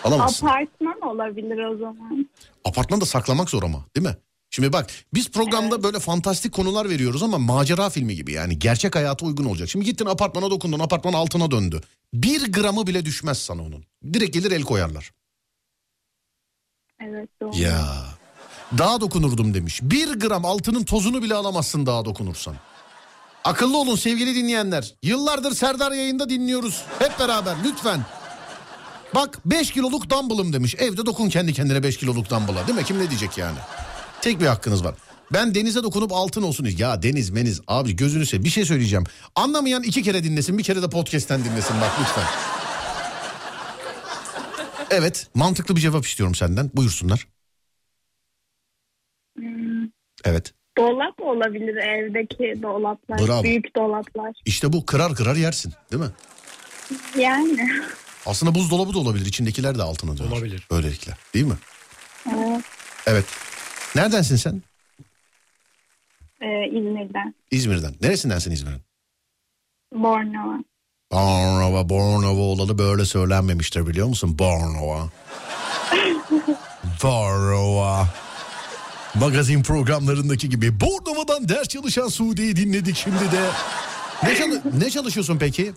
Alamazsın. Apartman olabilir o zaman. Apartmanda saklamak zor ama değil mi? Şimdi bak biz programda böyle fantastik konular veriyoruz ama macera filmi gibi yani gerçek hayata uygun olacak. Şimdi gittin apartmana dokundun apartman altına döndü. Bir gramı bile düşmez sana onun. Direkt gelir el koyarlar. Evet doğru. Ya dağa dokunurdum demiş. Bir gram altının tozunu bile alamazsın dağa dokunursan. Akıllı olun sevgili dinleyenler. Yıllardır Serdar yayında dinliyoruz. Hep beraber lütfen. Bak 5 kiloluk dumbbellım demiş. Evde dokun kendi kendine 5 kiloluk dumbbell'a değil mi? Kim ne diyecek yani? Tek bir hakkınız var. Ben denize dokunup altın olsun. Ya deniz meniz abi gözünü seveyim. Bir şey söyleyeceğim. Anlamayan iki kere dinlesin. Bir kere de podcast'ten dinlesin bak lütfen. Evet mantıklı bir cevap istiyorum senden. Buyursunlar. Hmm, Evet. Dolap olabilir evdeki dolaplar. Bravo. Büyük dolaplar. İşte bu kırar kırar yersin değil mi? Yani. Aslında buzdolabı da olabilir. İçindekiler de altına döner. Olabilir. Böylelikle değil mi? Evet. Evet. Neredensin sen? Ee, İzmir'den. İzmir'den. Neresindensin İzmir'in? Bornova. Bornova, Bornova olalı böyle söylenmemiştir biliyor musun? Bornova. Bornova. Magazin programlarındaki gibi Bornova'dan ders çalışan Sude'yi dinledik şimdi de. Ne, çalı- ne çalışıyorsun peki?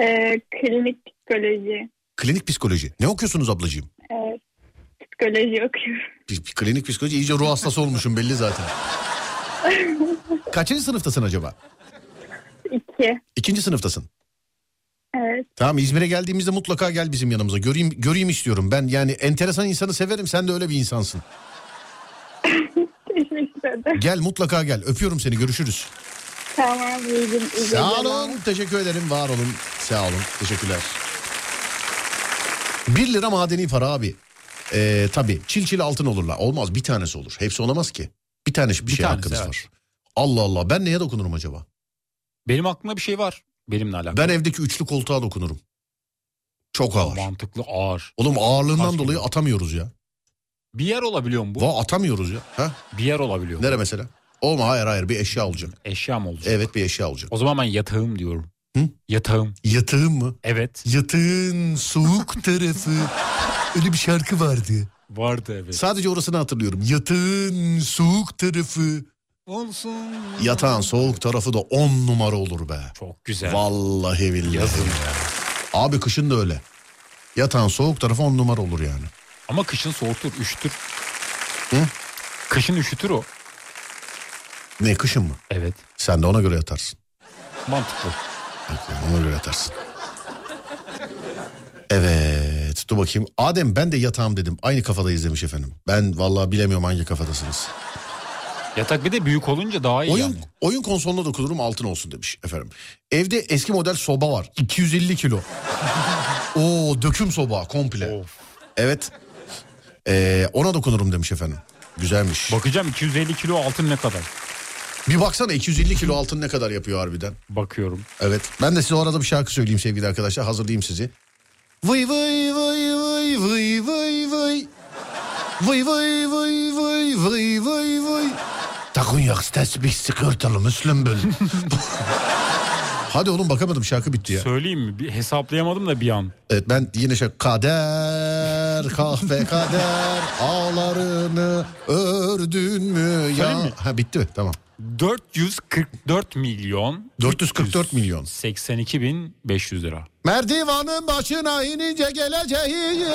Ee, klinik psikoloji. Klinik psikoloji. Ne okuyorsunuz ablacığım? Evet. Psikoloji okuyorum. Bir Klinik psikoloji iyice ruh hastası olmuşum belli zaten. Kaçıncı sınıftasın acaba? İki. İkinci sınıftasın. Evet. Tamam İzmir'e geldiğimizde mutlaka gel bizim yanımıza. Göreyim göreyim istiyorum. Ben yani enteresan insanı severim. Sen de öyle bir insansın. Teşekkür ederim. Gel mutlaka gel. Öpüyorum seni. Görüşürüz. Tamam. iyi gün- iyi Sağ geceler. olun. Teşekkür ederim. Var olun. Sağ olun. Teşekkürler. Bir lira madeni para abi. Ee, tabii çil çil altın olurlar. Olmaz bir tanesi olur. Hepsi olamaz ki. Bir tane bir, şey tanesi, hakkınız evet. var. Allah Allah ben neye dokunurum acaba? Benim aklımda bir şey var. Benimle alakalı. Ben evdeki üçlü koltuğa dokunurum. Çok ağır. Mantıklı ağır. Oğlum ağırlığından Kaç dolayı kilo? atamıyoruz ya. Bir yer olabiliyor mu bu? Va atamıyoruz ya. Ha? Bir yer olabiliyor mu? Nere mesela? Olma hayır hayır bir eşya olacak. Eşya mı olacak? Evet bir eşya olacak. O zaman ben yatağım diyorum. Hı? Yatağım. Yatağın mı? Evet. Yatağın soğuk tarafı. Öyle bir şarkı vardı. Vardı evet. Sadece orasını hatırlıyorum. Yatağın soğuk tarafı. Olsun. Yatağın soğuk tarafı da on numara olur be. Çok güzel. Vallahi billahi. Yazın ya. Abi kışın da öyle. Yatağın soğuk tarafı on numara olur yani. Ama kışın soğutur, üşütür. Hı? Kışın üşütür o. Ne kışın mı? Evet. Sen de ona göre yatarsın. Mantıklı. Evet, Ona göre yatarsın. Evet dur bakayım. Adem ben de yatağım dedim. Aynı kafadayız demiş efendim. Ben vallahi bilemiyorum hangi kafadasınız. Yatak bir de büyük olunca daha iyi Oyun yani. oyun konsoluna dokunurum altın olsun demiş efendim. Evde eski model soba var. 250 kilo. Oo döküm soba komple. Of. Evet. Ee, ona dokunurum demiş efendim. Güzelmiş. Bakacağım 250 kilo altın ne kadar? Bir baksana 250 kilo altın ne kadar yapıyor harbiden. Bakıyorum. Evet. Ben de size o arada bir şarkı söyleyeyim sevgili arkadaşlar. Hazırlayayım sizi. Vıy vıy vıy vıy vıy vıy vıy. Vıy vıy vıy vıy vıy vıy vıy. Takunyak tesbih sıkırtılı Müslüm bül. Hadi oğlum bakamadım şarkı bitti ya. Söyleyeyim mi? Bir hesaplayamadım da bir an. Evet ben yine şarkı kader kahve kader ağlarını ördün mü ya. Mi? Ha bitti mi? Tamam. 444 milyon 444 milyon. 82 bin 500 lira. Merdivanın başına inince geleceğim.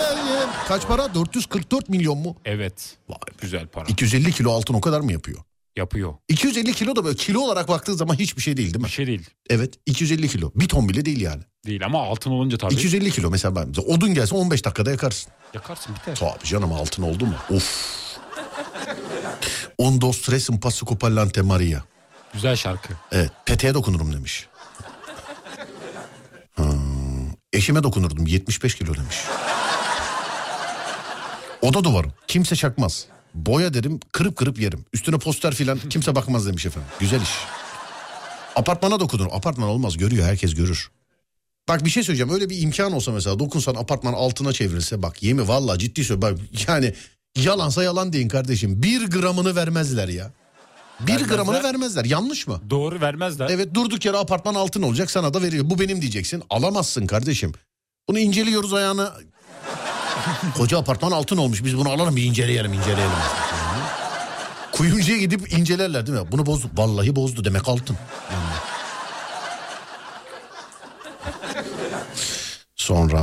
Kaç para? 444 milyon mu? Evet. Vay be. Güzel para. 250 kilo altın o kadar mı yapıyor? Yapıyor. 250 kilo da böyle kilo olarak baktığın zaman hiçbir şey değil değil mi? Bir şey değil. Evet 250 kilo. Bir ton bile değil yani. Değil ama altın olunca tabii 250 kilo mesela ben. Odun gelse 15 dakikada yakarsın. yakarsın biter. Tabii canım altın oldu mu? Of. Un dos tres un paso copallante Maria. Güzel şarkı. Evet peteğe dokunurum demiş. Ha, eşime dokunurdum 75 kilo demiş. Oda duvarım kimse çakmaz. Boya derim kırıp kırıp yerim. Üstüne poster filan kimse bakmaz demiş efendim. Güzel iş. Apartmana dokunurum. Apartman olmaz görüyor herkes görür. Bak bir şey söyleyeceğim öyle bir imkan olsa mesela dokunsan apartman altına çevrilse bak yemi vallahi ciddi söylüyorum. Bak, yani yalansa yalan deyin kardeşim. Bir gramını vermezler ya. Bir Vermezler. gramını vermezler yanlış mı? Doğru vermezler. Evet durduk yere apartman altın olacak sana da veriyor. Bu benim diyeceksin. Alamazsın kardeşim. Bunu inceliyoruz ayağına. Koca apartman altın olmuş. Biz bunu alalım bir inceleyelim inceleyelim. Kuyumcuya gidip incelerler değil mi? Bunu bozdu. Vallahi bozdu demek altın. Yani. Sonra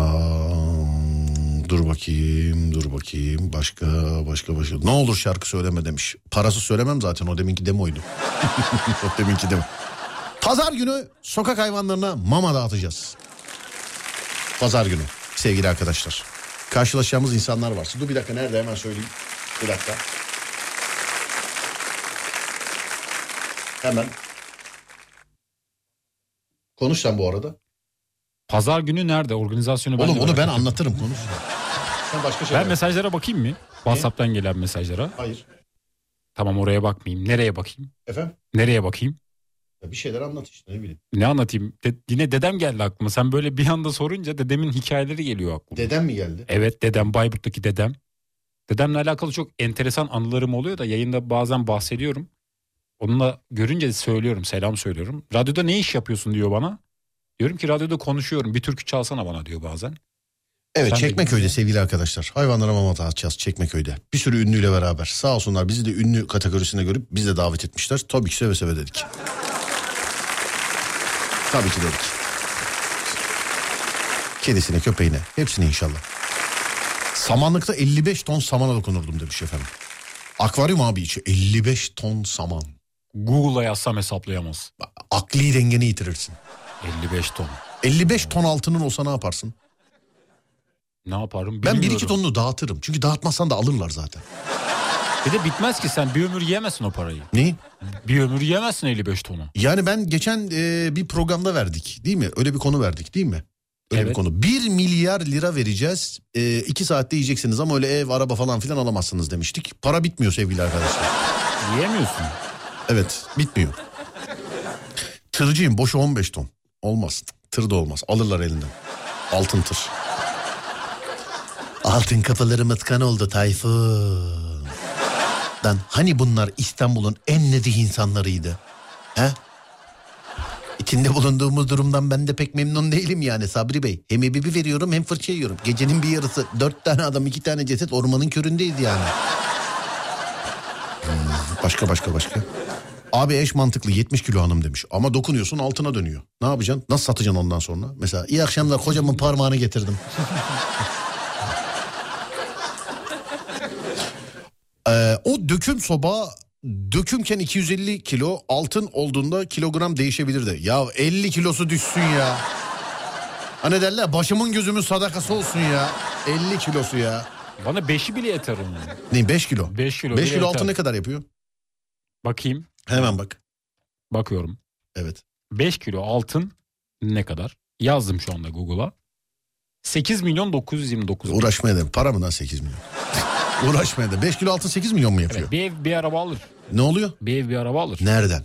dur bakayım dur bakayım başka başka başka ne olur şarkı söyleme demiş. Parası söylemem zaten o deminki demoydu. o deminki demo. Pazar günü sokak hayvanlarına mama dağıtacağız. Pazar günü sevgili arkadaşlar. Karşılaşacağımız insanlar varsa. Dur bir dakika nerede hemen söyleyeyim. Bir dakika. Hemen. Konuş sen bu arada. Pazar günü nerede? Organizasyonu ben Oğlum onu ben anlatırım konuş. Sen başka şey Ben mesajlara bakayım mı? WhatsApp'tan gelen mesajlara. Hayır. Tamam oraya bakmayayım. Nereye bakayım? Efendim? Nereye bakayım? Ya bir şeyler anlat işte ne bileyim. Ne anlatayım? De- yine dedem geldi aklıma. Sen böyle bir anda sorunca dedemin hikayeleri geliyor aklıma. Dedem mi geldi? Evet dedem Bayburt'taki dedem. Dedemle alakalı çok enteresan anılarım oluyor da yayında bazen bahsediyorum. Onunla görünce söylüyorum selam söylüyorum. Radyoda ne iş yapıyorsun diyor bana. Diyorum ki radyoda konuşuyorum bir türkü çalsana bana diyor bazen. Evet Sen de Çekmeköy'de sevgili arkadaşlar. Hayvanlara mama dağıtacağız Çekmeköy'de. Bir sürü ünlüyle beraber. Sağ olsunlar bizi de ünlü kategorisine görüp biz de davet etmişler. Tabii ki seve seve dedik. Tabii ki dedik. Kedisine, köpeğine, hepsine inşallah. Samanlıkta 55 ton samana dokunurdum demiş efendim. Akvaryum abi içi 55 ton saman. Google'a yazsam hesaplayamaz. Akli dengeni yitirirsin. 55 ton. 55 ton altının olsa ne yaparsın? Ne yaparım Ben bilmiyorum. 1-2 tonunu dağıtırım. Çünkü dağıtmazsan da alırlar zaten. Bir de bitmez ki sen bir ömür yiyemezsin o parayı. Ne? Bir ömür yiyemezsin 55 tonu. Yani ben geçen e, bir programda verdik değil mi? Öyle bir konu verdik değil mi? Öyle bir Evet. konu. 1 milyar lira vereceğiz. 2 saatte yiyeceksiniz ama öyle ev, araba falan filan alamazsınız demiştik. Para bitmiyor sevgili arkadaşlar. Yiyemiyorsun. Evet bitmiyor. Tırcıyım boşu 15 ton. Olmaz. Tır da olmaz. Alırlar elinden. Altın tır. Altın kafaları mıtkan oldu Tayfun. Lan hani bunlar İstanbul'un en nezih insanlarıydı? He? İçinde bulunduğumuz durumdan ben de pek memnun değilim yani Sabri Bey. Hem ebibi veriyorum hem fırça yiyorum. Gecenin bir yarısı dört tane adam iki tane ceset ormanın köründeyiz yani. Hmm, başka başka başka. Abi eş mantıklı 70 kilo hanım demiş. Ama dokunuyorsun altına dönüyor. Ne yapacaksın? Nasıl satacaksın ondan sonra? Mesela iyi akşamlar kocamın parmağını getirdim. Ee, o döküm soba dökümken 250 kilo altın olduğunda kilogram değişebilirdi. Ya 50 kilosu düşsün ya. Hani derler başımın gözümün sadakası olsun ya. 50 kilosu ya. Bana 5'i bile yeter onun. Ne 5 kilo? 5 kilo 5 bile kilo yeter. altın ne kadar yapıyor? Bakayım. Hemen bak. Bakıyorum. Evet. 5 kilo altın ne kadar? Yazdım şu anda Google'a. 8 milyon 929 bin. Uğraşmaya da para mı lan 8 milyon? Uğraşmaya da 5 kilo altın 8 milyon mu yapıyor? Evet, bir ev bir araba alır. Ne oluyor? Bir ev bir araba alır. Nereden?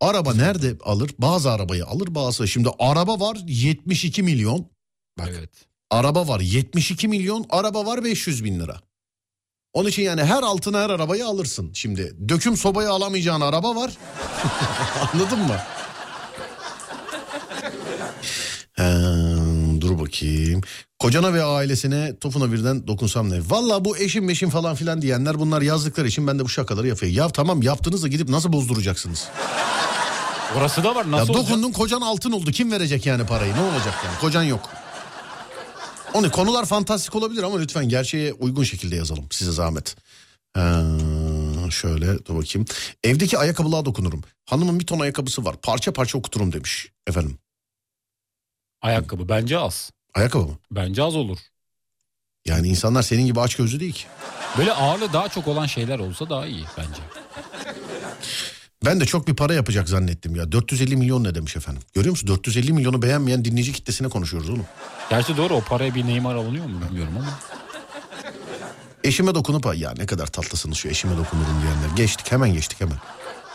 Araba nerede alır? Bazı arabayı alır bazı. Şimdi araba var 72 milyon. Bak Evet. araba var 72 milyon. Araba var 500 bin lira. Onun için yani her altına her arabayı alırsın. Şimdi döküm sobayı alamayacağın araba var. Anladın mı? He, dur bakayım. Kocana ve ailesine topuna birden dokunsam ne? Valla bu eşim meşim falan filan diyenler bunlar yazdıkları için ben de bu şakaları yapıyorum. Ya tamam yaptınız da gidip nasıl bozduracaksınız? Orası da var. Ya Nasıl olacak? dokundun kocan altın oldu. Kim verecek yani parayı? Ne olacak yani? Kocan yok. Onu konular fantastik olabilir ama lütfen gerçeğe uygun şekilde yazalım. Size zahmet. Ee, şöyle dur bakayım. Evdeki ayakkabılığa dokunurum. Hanımın bir ton ayakkabısı var. Parça parça okuturum demiş. Efendim. Ayakkabı bence az. Ayakkabı mı? Bence az olur. Yani insanlar senin gibi aç gözlü değil ki. Böyle ağırlığı daha çok olan şeyler olsa daha iyi bence. Ben de çok bir para yapacak zannettim ya. 450 milyon ne demiş efendim. Görüyor musun? 450 milyonu beğenmeyen dinleyici kitlesine konuşuyoruz oğlum. Gerçi doğru o paraya bir Neymar alınıyor mu bilmiyorum ama. Eşime dokunup ya ne kadar tatlısınız şu eşime dokunurum diyenler. Geçtik hemen geçtik hemen.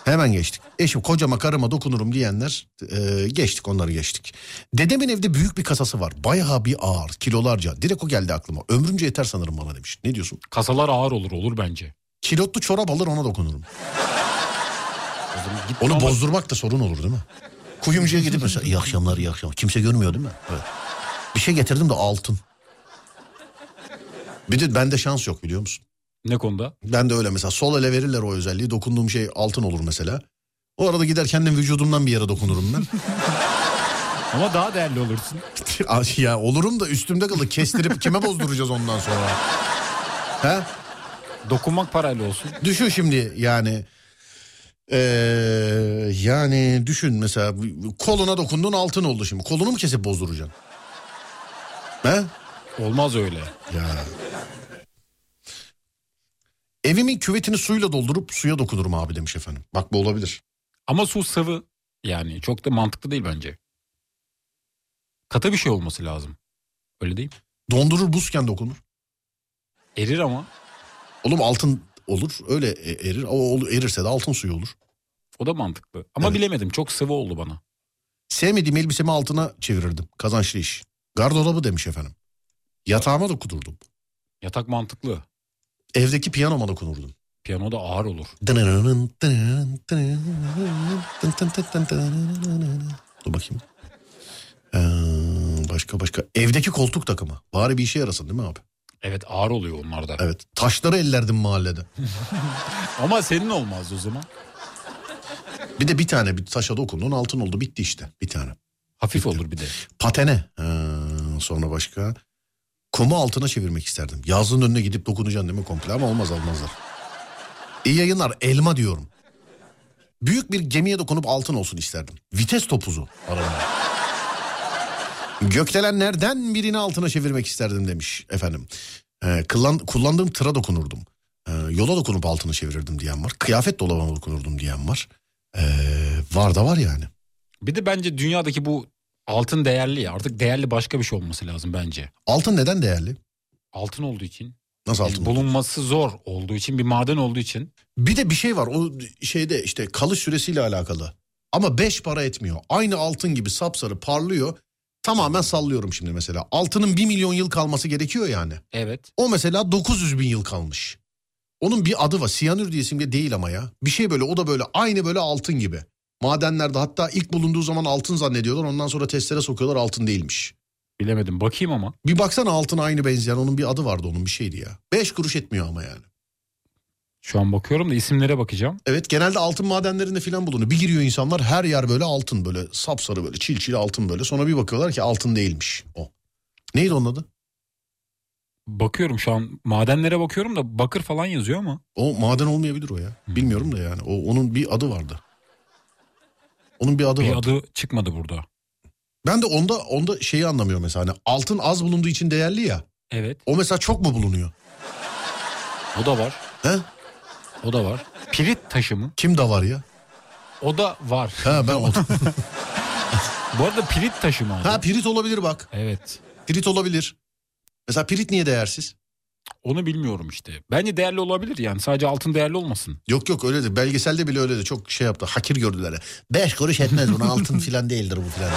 Hemen geçtik. Eşim kocama karıma dokunurum diyenler e, geçtik onları geçtik. Dedemin evde büyük bir kasası var. Bayağı bir ağır kilolarca. Direkt o geldi aklıma. Ömrümce yeter sanırım bana demiş. Ne diyorsun? Kasalar ağır olur olur bence. Kilotlu çorap alır ona dokunurum. Onu ama- bozdurmak da sorun olur değil mi? Kuyumcuya gidip mesela iyi akşamlar iyi akşamlar. Kimse görmüyor değil mi? Evet. Bir şey getirdim de altın. Bir de bende şans yok biliyor musun? Ne konuda? Ben de öyle mesela sol ele verirler o özelliği. Dokunduğum şey altın olur mesela. O arada gider kendim vücudumdan bir yere dokunurum ben. Ama daha değerli olursun. ya olurum da üstümde kalır. Kestirip kime bozduracağız ondan sonra? He? Dokunmak parayla olsun. Düşün şimdi yani. Ee, yani düşün mesela koluna dokundun altın oldu şimdi. Kolunu mu kesip bozduracaksın? He? Olmaz öyle. Ya. Evimin küvetini suyla doldurup suya dokunurum abi demiş efendim. Bak bu olabilir. Ama su sıvı. Yani çok da mantıklı değil bence. Katı bir şey olması lazım. Öyle değil mi? Dondurur buzken dokunur. Erir ama. Oğlum altın olur öyle e- erir. O erirse de altın suyu olur. O da mantıklı. Ama Evet. bilemedim. Çok sıvı oldu bana. Sevmediğim elbisemi altına çevirirdim. Kazançlı iş. Gardırobı demiş efendim. Yatağıma dokundurdum. Yatak mantıklı. Evdeki piyanoma dokundurdum. Piyano da ağır olur. Dur bakayım. Ee, başka başka. Evdeki koltuk takımı. Bari bir işe yarasın değil mi abi? Evet ağır oluyor onlar da. Evet. Taşları ellerdim mahallede. Ama senin olmaz o zaman. Bir de bir tane bir taşa dokundun altın oldu bitti işte. Bir tane. Hafif olur bir de. Patene. Ee, sonra başka. Kumu altına çevirmek isterdim. Yazlığın önüne gidip dokunacaksın değil mi komple ama olmaz almazlar. İyi yayınlar elma diyorum. Büyük bir gemiye dokunup altın olsun isterdim. Vites topuzu arabada. Gökdelenlerden birini altına çevirmek isterdim demiş efendim. Ee, kullan, kullandığım tıra dokunurdum. Ee, yola dokunup altını çevirirdim diyen var. Kıyafet dolabına dokunurdum diyen var. Ee, var da var yani. Bir de bence dünyadaki bu altın değerli ya. Artık değerli başka bir şey olması lazım bence. Altın neden değerli? Altın olduğu için. Nasıl Yani altın? bulunması zor olduğu için bir maden olduğu için. Bir de bir şey var o şeyde işte kalış süresiyle alakalı. Ama beş para etmiyor. Aynı altın gibi sapsarı parlıyor. Tamamen sallıyorum şimdi mesela. Altının bir milyon yıl kalması gerekiyor yani. Evet. O mesela 900 bin yıl kalmış. Onun bir adı var. Siyanür diye isimde değil ama ya. Bir şey böyle o da böyle aynı böyle altın gibi. Madenlerde hatta ilk bulunduğu zaman altın zannediyorlar. Ondan sonra testlere sokuyorlar altın değilmiş. Bilemedim. Bakayım ama. Bir baksana altın aynı benzeyen onun bir adı vardı onun bir şeydi ya. Beş kuruş etmiyor ama yani. Şu an bakıyorum da isimlere bakacağım. Evet genelde altın madenlerinde filan bulunuyor. Bir giriyor insanlar her yer böyle altın böyle sapsarı böyle çil çil altın böyle. Sonra bir bakıyorlar ki altın değilmiş o. Neydi onun adı? Bakıyorum şu an madenlere bakıyorum da bakır falan yazıyor ama. O maden olmayabilir o ya. Bilmiyorum da yani. O onun bir adı vardı. Onun bir adı Bir vardı. adı çıkmadı burada. Ben de onda onda şeyi anlamıyorum mesela. Hani altın az bulunduğu için değerli ya. Evet. O mesela çok mu bulunuyor? O da var. He? O da var. Pirit taşı mı? Kim da var ya? O da var. Ha ben o... Bu arada pirit taşı mı? ha pirit olabilir bak. Evet. Pirit olabilir. Mesela pirit niye değersiz? Onu bilmiyorum işte. Bence değerli olabilir yani. Sadece altın değerli olmasın. Yok yok öyle de belgeselde bile öyle de çok şey yaptı. Hakir gördüler. Beş kuruş etmez buna altın filan değildir bu filan.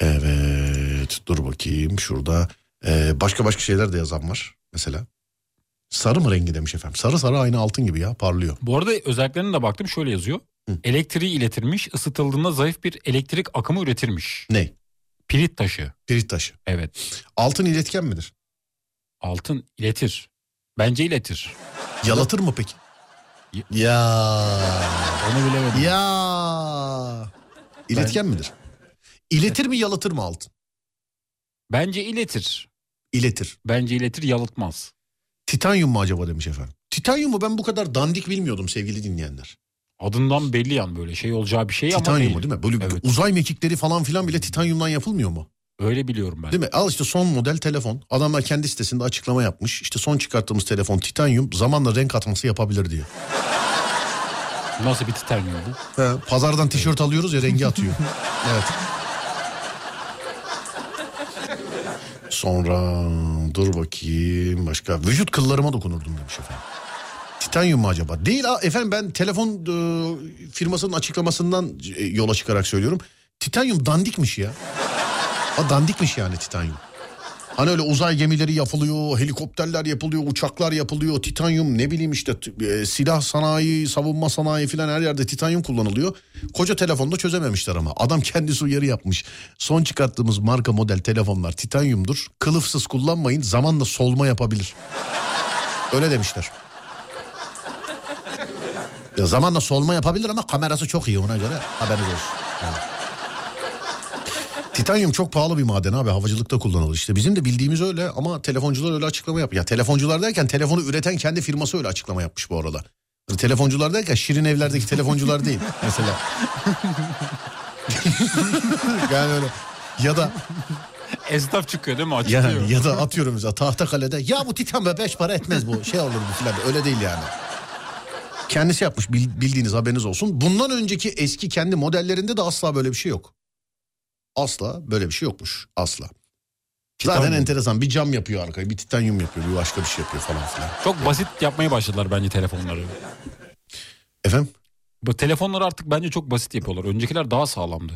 Evet dur bakayım şurada Ee, başka başka şeyler de yazan var mesela. Sarı mı rengi demiş efendim. Sarı sarı aynı altın gibi ya parlıyor. Bu arada özelliklerine de baktım şöyle yazıyor. Hı. Elektriği iletirmiş, ısıtıldığında zayıf bir elektrik akımı üretirmiş. Ne? Pirit taşı. Pirit taşı. Evet. Altın iletken midir? Altın iletir. Bence iletir. Yalatır mı peki? Ya-. Onu bilemedim. Ya. İletken midir? İletir mi yalatır mı altın? Bence iletir. İletir. Bence iletir yalıtmaz. Titanyum mu acaba demiş efendim. Titanyumu ben bu kadar dandik bilmiyordum sevgili dinleyenler. Adından belli yani böyle şey olacağı bir şey ama Titanyumu değil. değil mi? Böyle Evet. uzay mekikleri falan filan bile titanyumdan yapılmıyor mu? Öyle biliyorum ben. Değil mi? Al işte son model telefon. Adamlar kendi sitesinde açıklama yapmış. İşte son çıkarttığımız telefon titanyum zamanla renk atması yapabilir diyor. Nasıl bir titanyum bu? He, pazardan tişört alıyoruz ya rengi atıyor. evet. Sonra dur bakayım başka. Vücut kıllarıma dokunurdum demiş efendim. Titanyum mu acaba? Değil efendim ben telefon e, firmasının açıklamasından e, yola çıkarak söylüyorum. Titanyum dandikmiş ya. Ha, dandikmiş yani titanyum. Hani öyle uzay gemileri yapılıyor, helikopterler yapılıyor, uçaklar yapılıyor, titanyum ne bileyim işte e, silah sanayi, savunma sanayi filan her yerde titanyum kullanılıyor. Koca telefonda çözememişler ama. Adam kendisi uyarı yapmış. Son çıkarttığımız marka model telefonlar titanyumdur. Kılıfsız kullanmayın zamanla solma yapabilir. Öyle demişler. Ya zamanla solma yapabilir ama kamerası çok iyi ona göre haberiniz olsun. Yani. Titanyum çok pahalı bir maden abi havacılıkta kullanılır işte. Bizim de bildiğimiz öyle ama telefoncular öyle açıklama yap. Ya telefoncular derken telefonu üreten kendi firması öyle açıklama yapmış bu arada. Hani telefoncular derken şirin evlerdeki telefoncular değil mesela. yani öyle. Ya da Esnaf çıkıyor değil mi? Açıklıyor. yani ya da atıyorum mesela Tahtakale'de ya bu Titan be beş para etmez bu şey olur bu filan öyle değil yani. Kendisi yapmış bil- bildiğiniz haberiniz olsun. Bundan önceki eski kendi modellerinde de asla böyle bir şey yok. Asla böyle bir şey yokmuş asla. Zaten Titanyum. enteresan bir cam yapıyor arkaya bir titanyum yapıyor bir başka bir şey yapıyor falan filan. Çok basit yapmaya başladılar bence telefonları. Efendim? Bu telefonları artık bence çok basit yapıyorlar. Öncekiler daha sağlamdı.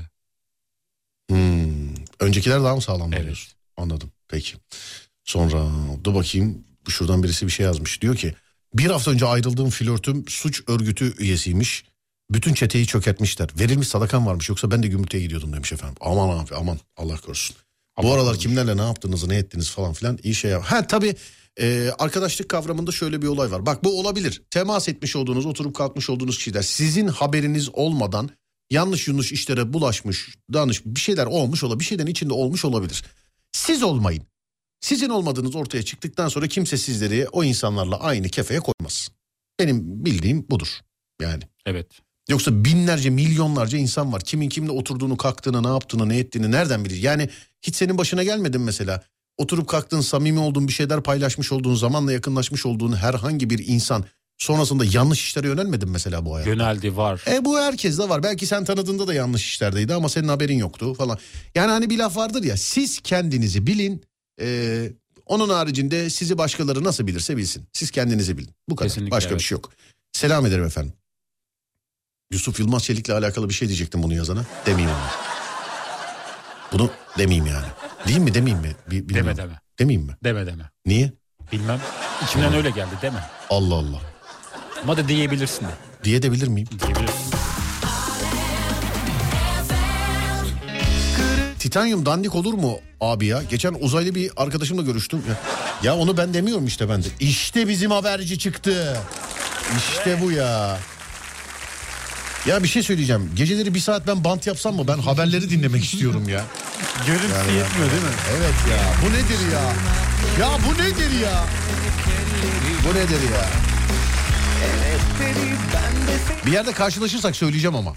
Hmm. Öncekiler daha mı sağlam Evet. diyorsun? Anladım peki. Sonra dur bakayım şuradan birisi bir şey yazmış. Diyor ki bir hafta önce ayrıldığım flörtüm suç örgütü üyesiymiş. Bütün çeteyi çökertmişler. Verilmiş sadakan varmış yoksa ben de gümrüteye gidiyordum demiş efendim. Aman abi aman Allah korusun. Bu Allah aralar kimlerle ne yaptığınızı ne ettiniz falan filan iyi şey yap. Ha tabii e, arkadaşlık kavramında şöyle bir olay var. Bak bu olabilir. Temas etmiş olduğunuz oturup kalkmış olduğunuz kişiler sizin haberiniz olmadan yanlış yanlış işlere bulaşmış danış bir şeyler olmuş olabilir. Bir şeyden içinde olmuş olabilir. Siz olmayın. Sizin olmadığınız ortaya çıktıktan sonra kimse sizleri o insanlarla aynı kefeye koymaz. Benim bildiğim budur. Yani Evet. Yoksa binlerce milyonlarca insan var. Kimin kimle oturduğunu kalktığını ne yaptığını ne ettiğini nereden bilir? Yani hiç senin başına gelmedi mi mesela? Oturup kalktığın samimi olduğun bir şeyler paylaşmış olduğun zamanla yakınlaşmış olduğun herhangi bir insan sonrasında yanlış işlere yönelmedin mesela bu hayatta. Yöneldi var. E bu herkes de var. Belki sen tanıdığında da yanlış işlerdeydi ama senin haberin yoktu falan. Yani hani bir laf vardır ya siz kendinizi bilin. E, onun haricinde sizi başkaları nasıl bilirse bilsin. Siz kendinizi bilin. Bu kadar. Kesinlikle, Başka evet. bir şey yok. Selam ederim efendim. Yusuf Yılmaz Çelik'le alakalı bir şey diyecektim bunu yazana. Demeyeyim ama. Bunu demeyeyim yani. Diyeyim mi demeyeyim mi? Bi- bilmiyorum. Deme deme. Demeyeyim mi? Deme deme. Niye? Bilmem. İçimden öyle geldi deme. Allah Allah. Ama da diyebilirsin de. Diye de bilir miyim? Diyebilirsin. Titanyum dandik olur mu abi ya? Geçen uzaylı bir arkadaşımla görüştüm. Ya, ya onu ben demiyorum işte ben de. İşte bizim haberci çıktı. İşte bu ya. Ya bir şey söyleyeceğim. Geceleri bir saat ben bant yapsam mı? Ben haberleri dinlemek istiyorum ya. Görüntüsü yetmiyor değil mi? Evet ya. Bu nedir ya? Ya bu nedir ya? Bu nedir ya? Bir yerde karşılaşırsak söyleyeceğim ama.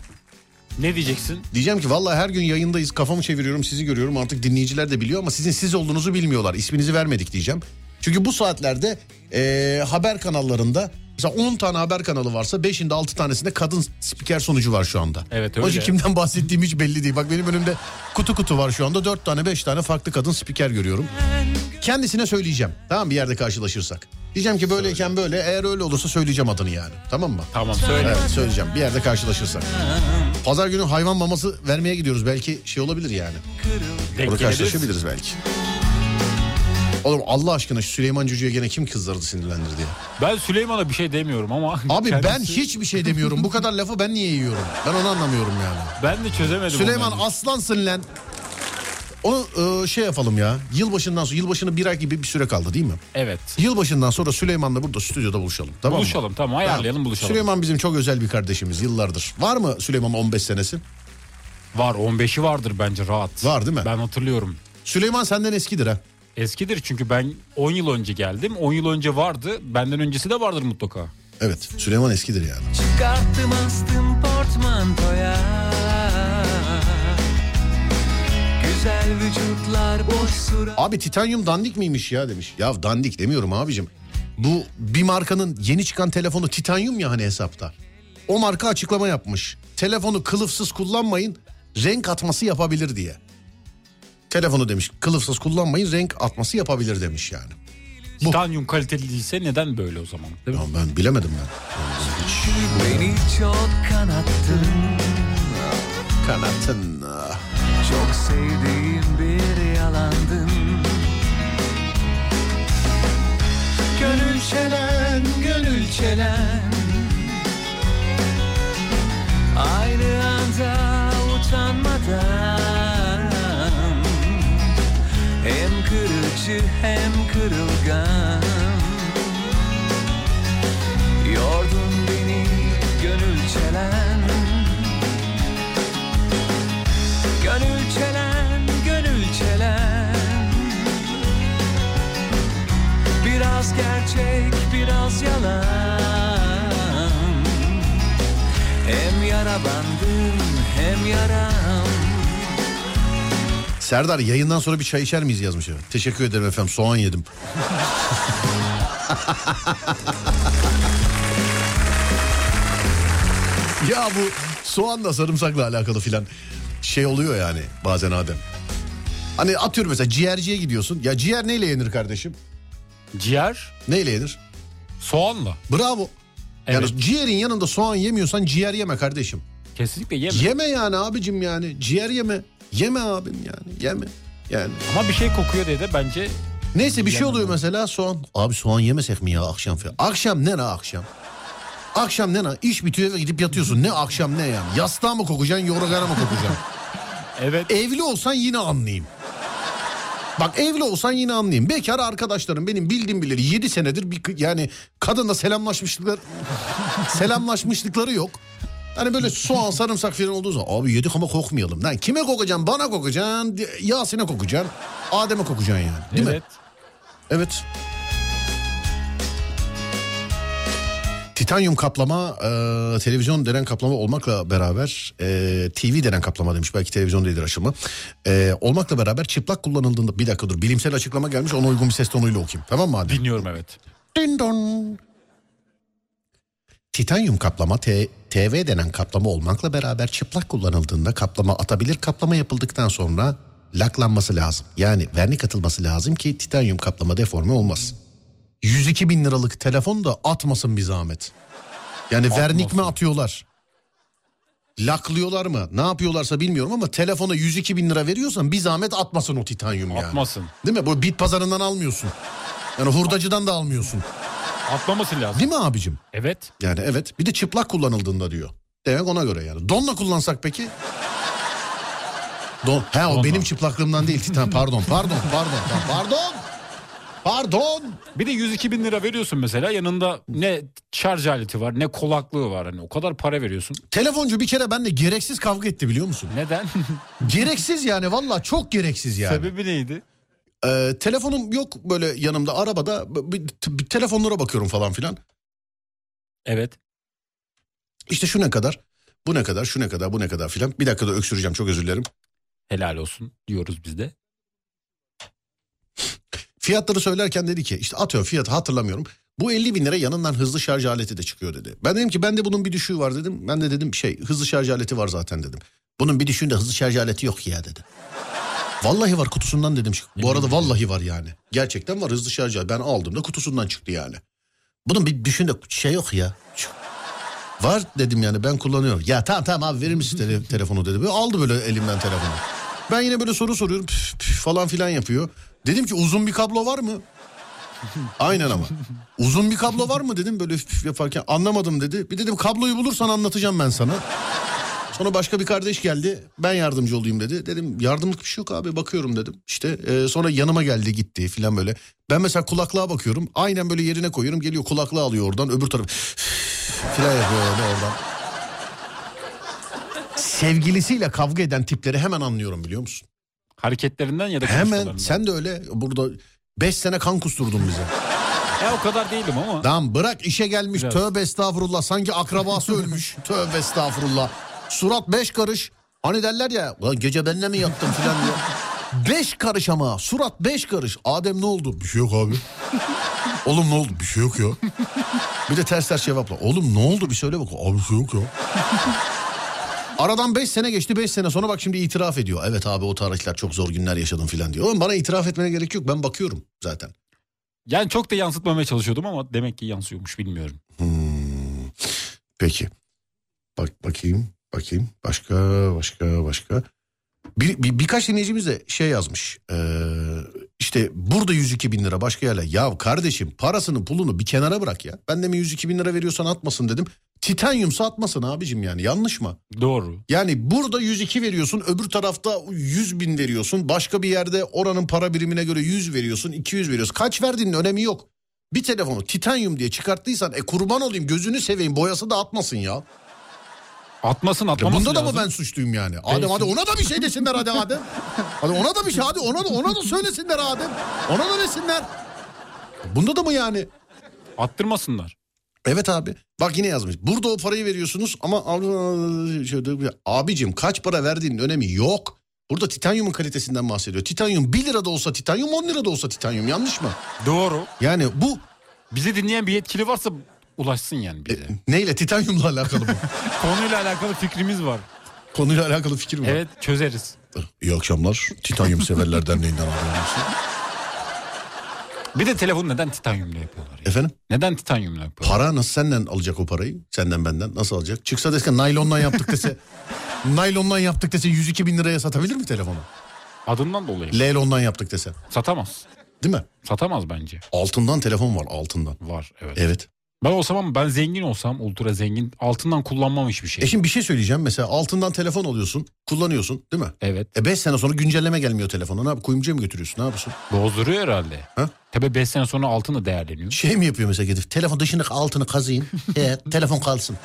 Ne diyeceksin? Diyeceğim ki vallahi her gün yayındayız kafamı çeviriyorum sizi görüyorum artık dinleyiciler de biliyor ama sizin siz olduğunuzu bilmiyorlar isminizi vermedik diyeceğim. Çünkü bu saatlerde eee, haber kanallarında mesela 10 tane haber kanalı varsa 5'inde 6 tanesinde kadın spiker sonucu var şu anda. Evet, Hoca öyle. kimden bahsettiğim hiç belli değil. Bak benim önümde kutu kutu var şu anda 4 tane 5 tane farklı kadın spiker görüyorum. Kendisine söyleyeceğim tamam bir yerde karşılaşırsak. Diyeceğim ki böyleyken böyle eğer öyle olursa söyleyeceğim adını yani tamam mı? Tamam söyle. Evet söyleyeceğim bir yerde karşılaşırsak. Pazar günü hayvan maması vermeye gidiyoruz belki şey olabilir yani. Denk Orada karşılaşabiliriz belki. Oğlum Allah aşkına şu Süleyman Cücü'ye gene kim kızlardı sinirlendirdi ya. Ben Süleyman'a bir şey demiyorum ama. Abi ben kendisi- hiçbir şey demiyorum. Bu kadar lafı ben niye yiyorum? Ben onu anlamıyorum yani. Ben de çözemedim. Süleyman onu. aslansın lan. Onu e, şey yapalım ya. Yılbaşından sonra yılbaşına bir ay gibi bir süre kaldı değil mi? Evet. Yılbaşından sonra Süleyman'la burada stüdyoda buluşalım. Tamam mı? Buluşalım tamam ayarlayalım buluşalım. Süleyman bizim çok özel bir kardeşimiz yıllardır. Var mı Süleyman'ın 15 senesi? Var 15'i vardır bence rahat. Var değil mi? Ben hatırlıyorum. Süleyman senden eskidir ha. Eskidir çünkü ben 10 yıl önce geldim. 10 yıl önce vardı. Benden öncesi de vardır mutlaka. Evet Süleyman eskidir yani. Çıkarttım astım portmantoya Güzel vücutlar boş surat Abi titanyum dandik miymiş ya demiş. Ya dandik demiyorum abicim. Bu bir markanın yeni çıkan telefonu titanyum ya hani hesapta. O marka açıklama yapmış. Telefonu kılıfsız kullanmayın renk atması yapabilir diye. Telefonu demiş kılıfsız kullanmayın renk atması yapabilir demiş yani. Bu. Titanyum kaliteli değilse neden böyle o zaman? Değil mi? Ya ben bilemedim ben. Beni çok kanattın Kanatın. ah. Çok sevdiğim bir yalandın Gönül çelen, gönül çelen Aynı anda utanmadan Hem kırıcı hem kırılgan. Yordun beni gönül çelen. Gönül çelen, gönül çelen. Biraz gerçek, biraz yalan. Hem yara bandım, hem yaram Serdar yayından sonra bir çay içer miyiz yazmış. ya. Teşekkür ederim efendim soğan yedim. ya bu soğanla sarımsakla alakalı filan şey oluyor yani bazen Adem. Hani atıyorum mesela ciğerciye gidiyorsun. Ya ciğer neyle yenir kardeşim? Ciğer Neyle yenir? soğanla. Bravo. Yani Evet. ciğerin yanında soğan yemiyorsan ciğer yeme kardeşim. Kesinlikle yeme. Yeme yani abicim yani. Ciğer yeme. Yeme abim yani. Yeme. Yani. Ama bir şey kokuyor diye de bence Neyse bir şey Yemem oluyor mesela soğan. Abi soğan yemesek mi ya akşam falan? Akşam ne la akşam? Akşam ne la? İş bitiyor ve gidip yatıyorsun. Ne akşam ne yani? Yastığa mı kokacaksın, yorgana mı kokacaksın? evet Evli olsan yine anlayayım. Bak evli olsan yine anlayayım. Bekar arkadaşlarım benim bildiğim bileli 7 senedir bir yani kadınla selamlaşmışlıklar selamlaşmışlıkları yok. Hani böyle soğan sarımsak falan olduğu zaman abi yedik ama kokmayalım. Lan kime kokacaksın? Bana kokacaksın. Yasin'e kokacaksın. Adem'e kokacaksın yani. Değil mi? evet. Evet. Titanyum kaplama e, televizyon denen kaplama olmakla beraber e, TV denen kaplama demiş belki televizyon değildir aşımı. E, olmakla beraber çıplak kullanıldığında bir dakika dur bilimsel açıklama gelmiş ona uygun bir ses tonuyla okuyayım tamam mı Adem? Dinliyorum evet. Din don. Titanyum kaplama T- TV denen kaplama olmakla beraber çıplak kullanıldığında kaplama atabilir. Kaplama yapıldıktan sonra laklanması lazım. Yani vernik atılması lazım ki titanyum kaplama deforme olmaz. 102 bin liralık telefon da atmasın bir zahmet. Yani vernik mi atıyorlar? Laklıyorlar mı? Ne yapıyorlarsa bilmiyorum ama telefona 102 bin lira veriyorsan bir zahmet atmasın o titanyum yani. Atmasın. Değil mi? Bu bit pazarından almıyorsun. Yani hurdacıdan da almıyorsun. Atmaması lazım. Değil mi abicim? Evet. Yani evet. Bir de çıplak kullanıldığında diyor. Demek ona göre yani. Donla kullansak peki? Don. He o Donla. benim çıplaklığımdan değil. Titan pardon pardon pardon pardon. Pardon. Bir de 102 bin lira veriyorsun mesela yanında ne şarj aleti var ne kulaklığı var. Hani o kadar para veriyorsun. Telefoncu bir kere benimle gereksiz kavga etti biliyor musun? Neden? gereksiz yani valla çok gereksiz yani. Sebebi neydi? Ee, telefonum yok böyle yanımda arabada bir, telefonlara bakıyorum falan filan. Evet. İşte şu ne kadar, bu ne kadar, şu ne kadar, bu ne kadar filan. Bir dakikada öksüreceğim çok özür dilerim. Helal olsun diyoruz biz de. Fiyatları söylerken dedi ki işte atıyor fiyatı hatırlamıyorum. Bu 50 bin lira yanından hızlı şarj aleti de çıkıyor dedi. Ben dedim ki bende bunun bir düşüğü var dedim. Ben de dedim şey hızlı şarj aleti var zaten dedim. Bunun bir düşüğünde hızlı şarj aleti yok ya dedi. Vallahi var kutusundan dedim. Bu arada vallahi var yani. Gerçekten var hızlı şarj. Ben aldığımda kutusundan çıktı yani. Bunun bir düşüğünde şey yok ya. Var dedim yani ben kullanıyorum. Ya tamam tamam abi verir misin tele- telefonu dedi. Böyle aldı böyle elimden telefonu. Ben yine böyle soru soruyorum püf, püf falan filan yapıyor. Dedim ki uzun bir kablo var mı? Aynen ama. Uzun bir kablo var mı dedim böyle püf yaparken anlamadım dedi. Bir dedim kabloyu bulursan anlatacağım ben sana. Sonra başka bir kardeş geldi. Ben yardımcı olayım dedi. Dedim yardımlık bir şey yok abi bakıyorum dedim. İşte e, sonra yanıma geldi gitti filan böyle. Ben mesela kulaklığa bakıyorum. Aynen böyle yerine koyuyorum. Geliyor kulaklığı alıyor oradan öbür taraf filan yapıyor öyle oradan. Sevgilisiyle kavga eden tipleri hemen anlıyorum biliyor musun? Hareketlerinden ya da Hemen sen de öyle burada 5 sene kan kusturdun bize. Ya o kadar değilim ama. Tamam bırak işe gelmiş Biraz. tövbe estağfurullah sanki akrabası ölmüş tövbe estağfurullah. Surat beş karış hani derler ya "Ulan gece benimle mi yattın filan diye. Beş karış ama surat beş karış. Adem ne oldu? Bir şey yok abi. Oğlum ne oldu? Bir şey yok ya. Bir de ters ters cevapla. Oğlum ne oldu bir söyle bak. Abi bir şey yok ya. Aradan 5 sene geçti 5 sene sonra bak şimdi itiraf ediyor. Evet abi o tarihler çok zor günler yaşadım filan diyor. Oğlum bana itiraf etmene gerek yok ben bakıyorum zaten. Yani çok da yansıtmamaya çalışıyordum ama demek ki yansıyormuş bilmiyorum. Hmm. Peki. Bak bakayım, bakayım. Başka, başka, başka. Bir, bir- birkaç dinleyicimiz de şey yazmış. Ee, işte burada 102 bin lira başka yerler. Ya kardeşim parasını pulunu bir kenara bırak ya. Ben de mi 102 bin lira veriyorsan atmasın dedim. Titanyumsa atmasın abicim yani yanlış mı? Doğru. Yani burada 102 veriyorsun öbür tarafta 100 bin veriyorsun. Başka bir yerde oranın para birimine göre 100 veriyorsun 200 veriyorsun. Kaç verdiğinin önemi yok. Bir telefonu titanyum diye çıkarttıysan e kurban olayım gözünü seveyim boyası da atmasın ya. Atmasın Ya atmaması bunda da lazım. mı ben suçluyum yani? Adem hadi ona da bir şey desinler hadi Adem. Hadi ona da bir şey hadi ona da ona da söylesinler Adem. Ona da desinler. Bunda da mı yani? Attırmasınlar. Evet abi. Bak yine yazmış. Burada o parayı veriyorsunuz ama abicim kaç para verdiğinin önemi yok. Burada titanyumun kalitesinden bahsediyor. Titanyum 1 lira da olsa titanyum 10 lira da olsa titanyum yanlış mı? Doğru. Yani bu Bizi dinleyen bir yetkili varsa ulaşsın yani bize. neyle titanyumla alakalı mı? Konuyla alakalı fikrimiz var. Konuyla alakalı fikir mi? var? Evet çözeriz. İyi akşamlar. Titanyum Severler Derneği'nden arıyorum. Bir de telefonu neden titanyumla yapıyorlar? Ya? Efendim? Neden titanyumla yapıyorlar? Para nasıl senden alacak o parayı? Senden benden nasıl alacak? Çıksa dese naylondan yaptık dese. naylondan yaptık dese 102 bin liraya satabilir mi telefonu? Adından dolayı. Leylondan yaptık dese. Satamaz. Değil mi? Satamaz bence. Altından telefon var altından. Var evet. Evet. Ben olsam ama ben zengin olsam ultra zengin altından kullanmam hiçbir şey. E şimdi bir şey söyleyeceğim. Mesela altından telefon alıyorsun, kullanıyorsun değil mi? Evet. E 5 sene sonra güncelleme gelmiyor telefona. Ne yap? Kuyumcuya mı götürüyorsun? Ne yapıyorsun? Bozduruyor herhalde. Ha? Tabii 5 sene sonra altın da değerleniyor. Şey mi yapıyor mesela gidip telefon dışını altını kazıyım. e, telefon kalsın.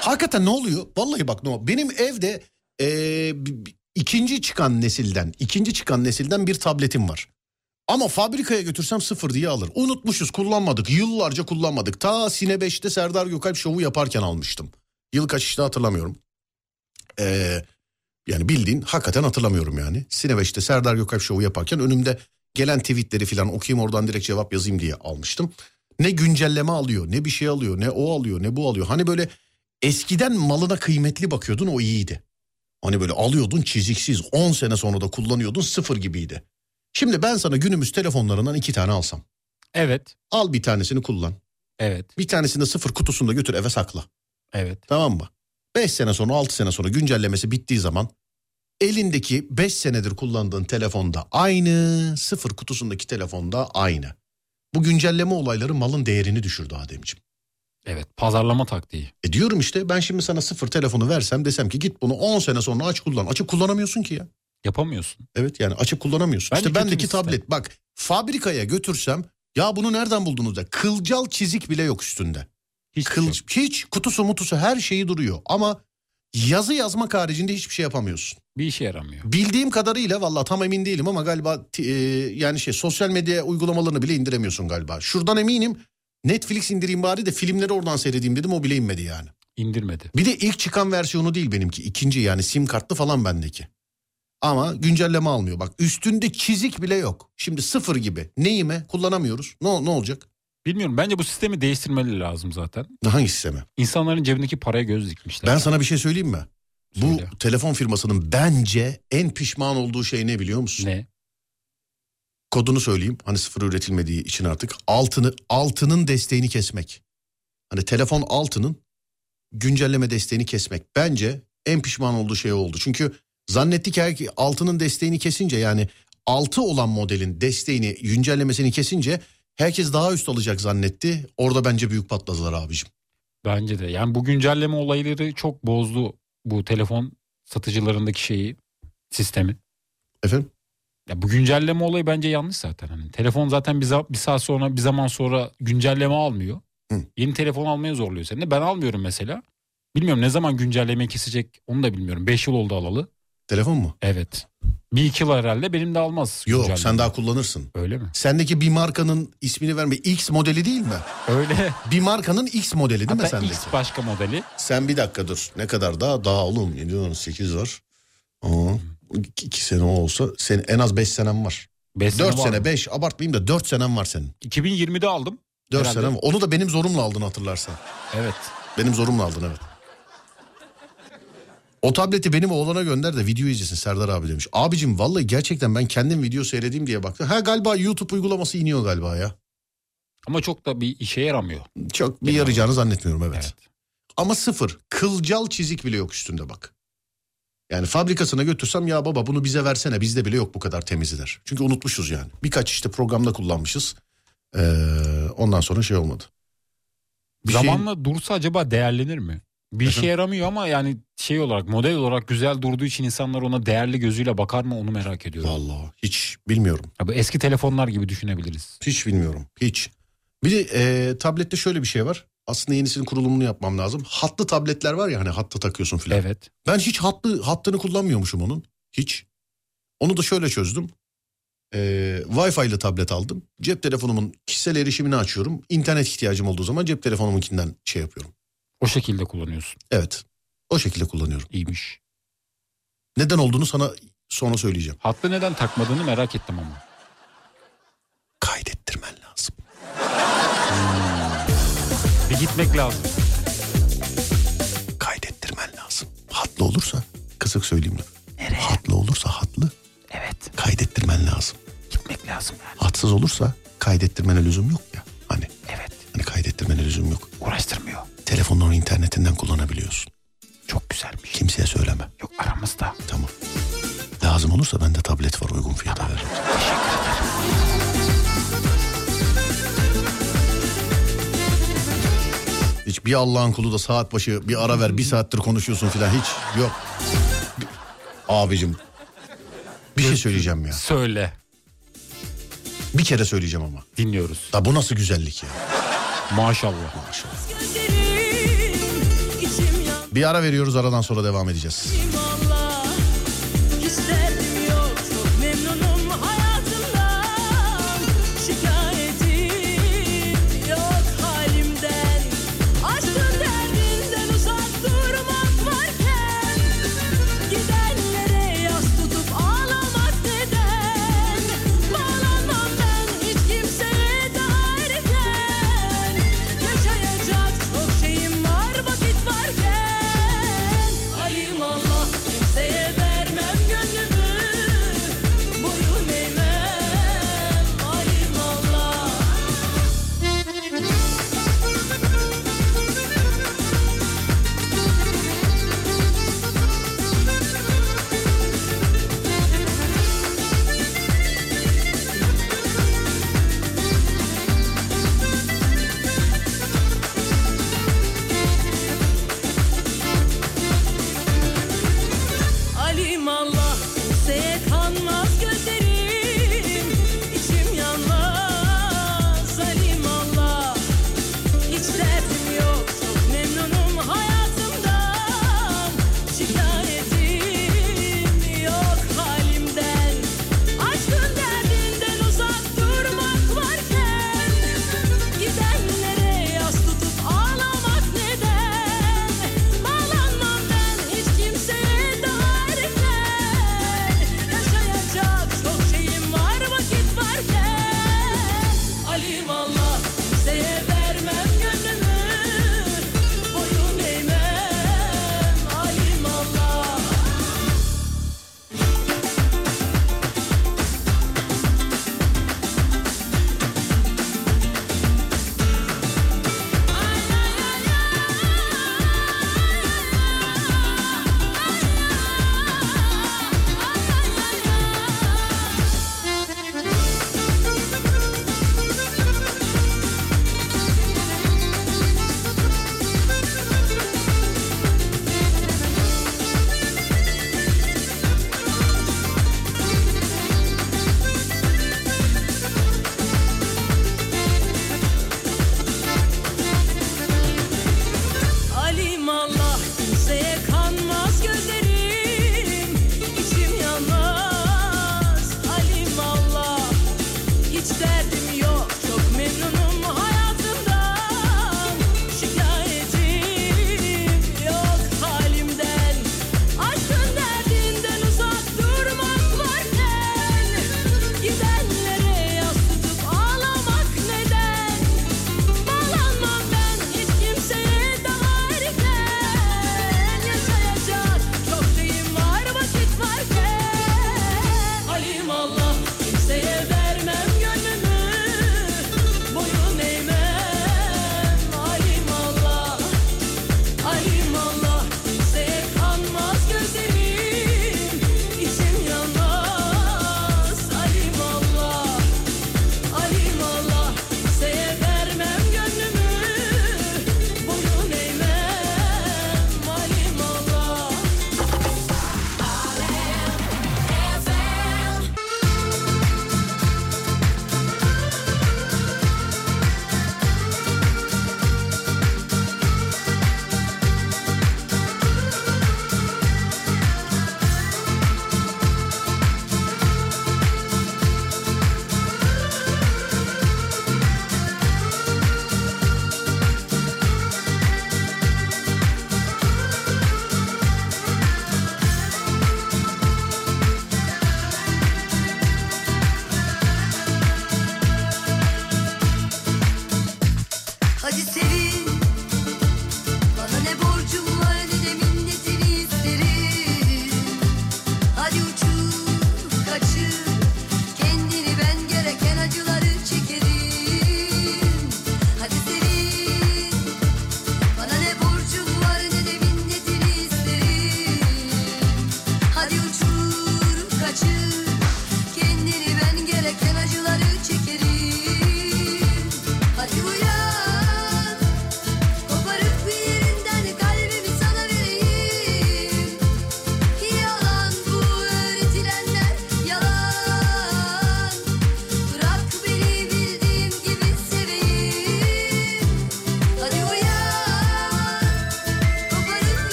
Hakikaten ne oluyor? Vallahi bak ne oluyor? Benim evde e, ikinci çıkan nesilden, ikinci çıkan nesilden bir tabletim var. Ama fabrikaya götürsem sıfır diye alır. Unutmuşuz kullanmadık. Yıllarca kullanmadık. Ta Sine 5'te Serdar Gökalp şovu yaparken almıştım. Yıl kaç işte hatırlamıyorum. Ee, yani bildiğin hakikaten hatırlamıyorum yani. Sine 5'te Serdar Gökalp şovu yaparken önümde gelen tweetleri falan okuyayım oradan direkt cevap yazayım diye almıştım. Ne güncelleme alıyor ne bir şey alıyor ne o alıyor ne bu alıyor. Hani böyle eskiden malına kıymetli bakıyordun o iyiydi. Hani böyle alıyordun çiziksiz 10 sene sonra da kullanıyordun sıfır gibiydi. Şimdi ben sana günümüz telefonlarından iki tane alsam. Evet. Al bir tanesini kullan. Evet. Bir tanesini de sıfır kutusunda götür eve sakla. Evet. Tamam mı? 5 sene sonra 6 sene sonra güncellemesi bittiği zaman elindeki 5 senedir kullandığın telefonda aynı, sıfır kutusundaki telefonda aynı. Bu güncelleme olayları malın değerini düşürdü Ademciğim. Evet. Pazarlama taktiği. E diyorum işte ben şimdi sana sıfır telefonu versem desem ki git bunu 10 sene sonra aç kullan. Açıp kullanamıyorsun ki ya. Yapamıyorsun. Evet yani açıp kullanamıyorsun. Bence işte bendeki sistem. tablet bak fabrikaya götürsem ya bunu nereden buldunuz da kılcal çizik bile yok üstünde. Hiç Kıl, hiç kutusu mutusu her şeyi duruyor ama yazı yazmak haricinde hiçbir şey yapamıyorsun. bir işe yaramıyor. Bildiğim kadarıyla valla tam emin değilim ama galiba e, yani şey sosyal medya uygulamalarını bile indiremiyorsun galiba. Şuradan eminim Netflix indireyim bari de filmleri oradan seyredeyim dedim o bile inmedi yani. İndirmedi. Bir de ilk çıkan versiyonu değil benimki. ikinci yani sim kartlı falan bendeki. Ama güncelleme almıyor. Bak üstünde çizik bile yok. Şimdi sıfır gibi. Neyime kullanamıyoruz. Ne, ne olacak? Bilmiyorum bence bu sistemi değiştirmeleri lazım zaten. Hangi sisteme? İnsanların cebindeki paraya göz dikmişler. Ben sana bir şey söyleyeyim mi? Söyle. Bu telefon firmasının bence en pişman olduğu şey ne biliyor musun? Ne? Kodunu söyleyeyim. Hani sıfır üretilmediği için artık altını altının desteğini kesmek. Hani telefon altının güncelleme desteğini kesmek. Bence en pişman olduğu şey oldu. Çünkü zannetti ki her- altının desteğini kesince yani altı olan modelin desteğini güncellemesini kesince herkes daha üst alacak zannetti. Orada bence büyük patladılar abicim. Bence de. Yani bu güncelleme olayları çok bozdu bu telefon satıcılarındaki şeyi, sistemi. Efendim? Ya bu güncelleme olayı bence yanlış zaten. Hani telefon zaten bir, bir saat sonra bir zaman sonra güncelleme almıyor. Hı. Yeni telefon almaya zorluyor seni. Ben almıyorum mesela. Bilmiyorum ne zaman güncelleme kesecek onu da bilmiyorum. 5 yıl oldu alalı. Telefon mu? Evet. Bir iki yıl herhalde benim de almaz. Yok güncelleme. sen daha kullanırsın. Öyle mi? Sendeki bir markanın ismini verme. X modeli değil mi? Öyle. Bir markanın X modeli değil mi Hatta sendeki? X başka modeli. Sen bir dakika dur. Ne kadar daha? Daha oğlum 7 var. Aa, iki, sene olsa senin en az 5 senem var. 5 4 sene 5 abartmayayım da 4 senem var senin. 2020'de aldım. 4 Herhalde. senem. Onu da benim zorumla aldın hatırlarsan. Evet. Benim zorumla aldın evet. O tableti benim oğlana gönder de video izlesin Serdar abi demiş. Abicim vallahi gerçekten ben kendim video seyredeyim diye baktım. Ha galiba YouTube uygulaması iniyor galiba ya. Ama çok da bir işe yaramıyor. Çok bir yarayacağını zannetmiyorum evet. Evet. Ama sıfır. Kılcal çizik bile yok üstünde bak. Yani fabrikasına götürsem ya baba bunu bize versene bizde bile yok bu kadar temizi der. Çünkü unutmuşuz yani. Birkaç işte programda kullanmışız. Ee, ondan sonra şey olmadı. Bir şey- Zamanla dursa acaba değerlenir mi? Bir işe yaramıyor ama yani şey olarak model olarak güzel durduğu için insanlar ona değerli gözüyle bakar mı onu merak ediyorum. Vallahi hiç bilmiyorum. Ya bu eski telefonlar gibi düşünebiliriz. Hiç bilmiyorum. Hiç. Bir de e, tablette şöyle bir şey var. Aslında yenisinin kurulumunu yapmam lazım. Hatlı tabletler var ya hani hattı takıyorsun filan. Evet. Ben hiç hatlı hattını kullanmıyormuşum onun. Hiç. Onu da şöyle çözdüm. Ee, Wi-Fi ile tablet aldım. Cep telefonumun kişisel erişimini açıyorum. İnternet ihtiyacım olduğu zaman cep telefonumunkinden şey yapıyorum. O şekilde kullanıyorsun. Evet. O şekilde kullanıyorum. İyiymiş. Neden olduğunu sana sonra söyleyeceğim. Hattı neden takmadığını merak ettim ama. Kaydettirmen lazım. Bir gitmek lazım. Kaydettirmen lazım. Hatlı olursa kısık söyleyeyim. Nereye? Hatlı olursa hatlı Evet. kaydettirmen lazım. Gitmek lazım yani. Hatsız olursa kaydettirmene lüzum yok ya. Hani Evet. hani kaydettirmene lüzum yok. Uğraştırmıyor. Telefonun internetinden kullanabiliyorsun. Çok güzelmiş. Kimseye söyleme. Yok aramızda. Tamam. Lazım olursa bende tablet var uygun fiyata veririm. Hiç bir Allah'ın kulu da saat başı bir ara ver bir saattir konuşuyorsun filan hiç yok. Abicim bir şey söyleyeceğim ya. Söyle. Bir kere söyleyeceğim ama. Dinliyoruz. Da bu nasıl güzellik ya. Maşallah. Bir ara veriyoruz aradan sonra devam edeceğiz. Allah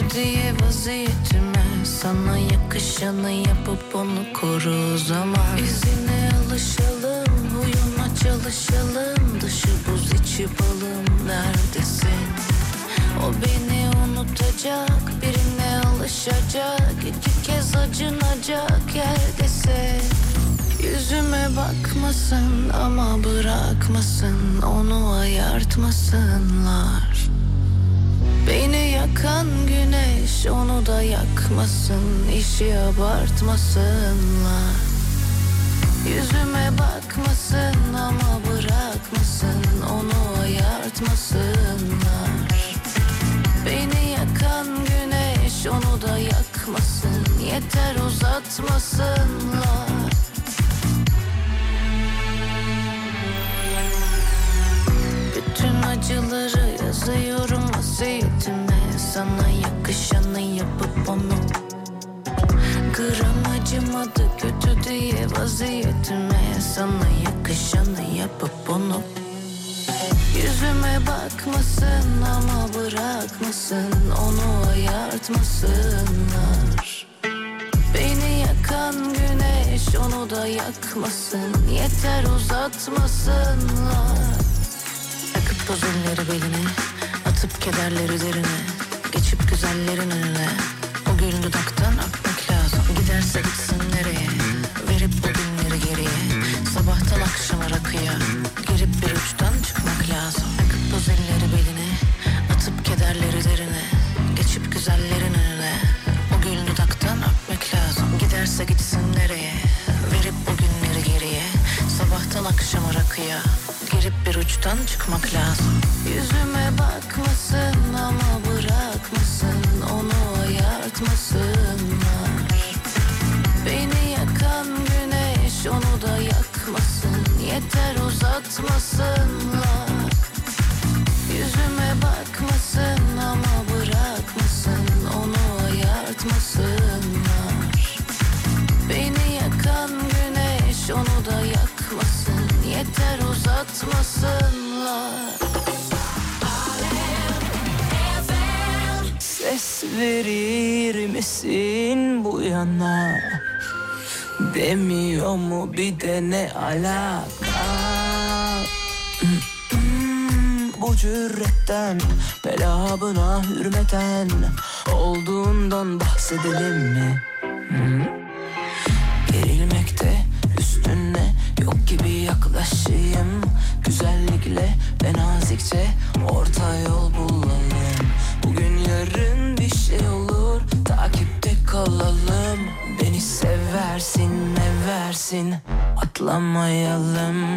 kötü diye vaziyetime. Sana yakışanı yapıp onu koru o zaman. İzine alışalım, huyuna çalışalım. Dışı buz içi balım neredesin? O beni unutacak, birine alışacak. İki kez acınacak yerdesin Yüzüme bakmasın ama bırakmasın Onu ayartmasınlar onu da yakmasın işi abartmasınlar. Yüzüme bakmasın ama bırakmasın Onu ayartmasınlar. Beni yakan güneş onu da yakmasın Yeter uzatmasınlar. Bütün acıları yazıyorum vasiyetime Sana yakışanı onu da yakmasın Yeter uzatmasınlar. Takıp toz elleri beline Atıp kederleri derine Geçip güzellerin önüne. O gül dudaktan rakıya Girip bir uçtan çıkmak lazım. Yüzüme bakmasın ama bırakmasın Onu ayartmasınlar. Beni yakan güneş onu da yakmasın Yeter uzatmasınlar Yeter uzatmasınlar Ses verir misin bu yana Demiyor mu bir de ne alaka Hmm. bu cüretten Belabına hürmeten Olduğundan bahsedelim mi? Hı? Gibi yaklaşayım. Güzellikle ve nazikçe orta yol bulalım. Bugün yarın bir şey olur. Takipte kalalım. Beni seversin meversin atlamayalım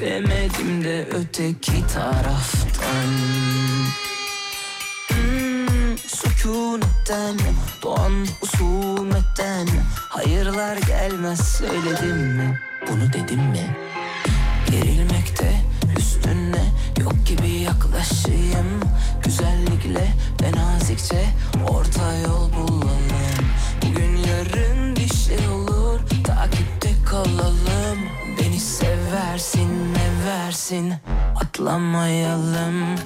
Üşütemedim de öteki taraftan. Hmm, Sükunetten doğan usumetten Hayırlar gelmez söyledim mi? Bunu dedim mi? Gerilmekte üstüne yok gibi yaklaşayım. Güzellikle ve nazikçe orta yol bulalım. Bugün yarın bir şey olur takipte kalalım meversin atlamayalım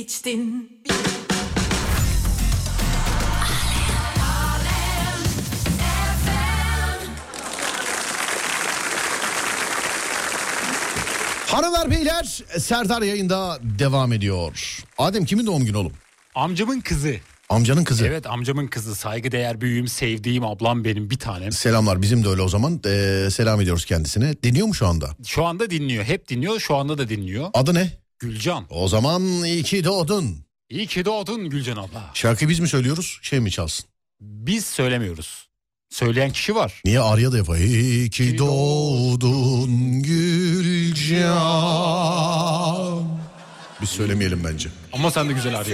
hiçtin Hanımlar beyler Serdar yayında devam ediyor. Adem kimin doğum günü oğlum? Amcamın kızı. Amcanın kızı. Evet amcamın kızı. Saygıdeğer büyüğüm, sevdiğim ablam benim bir tanem. Selamlar bizim de öyle o zaman. Ee, selam ediyoruz kendisine. Dinliyor mu şu anda? Şu anda dinliyor. Hep dinliyor. Şu anda da dinliyor. Adı ne? Gülcan. O zaman iyi ki doğdun. İyi ki doğdun Gülcan abla. Şarkıyı biz mi söylüyoruz? Şey mi çalsın? Biz söylemiyoruz. Söyleyen kişi var. Niye Arya da yapar? İyi ki doğdun Gülcan. Biz söylemeyelim bence. Ama sen de güzel ar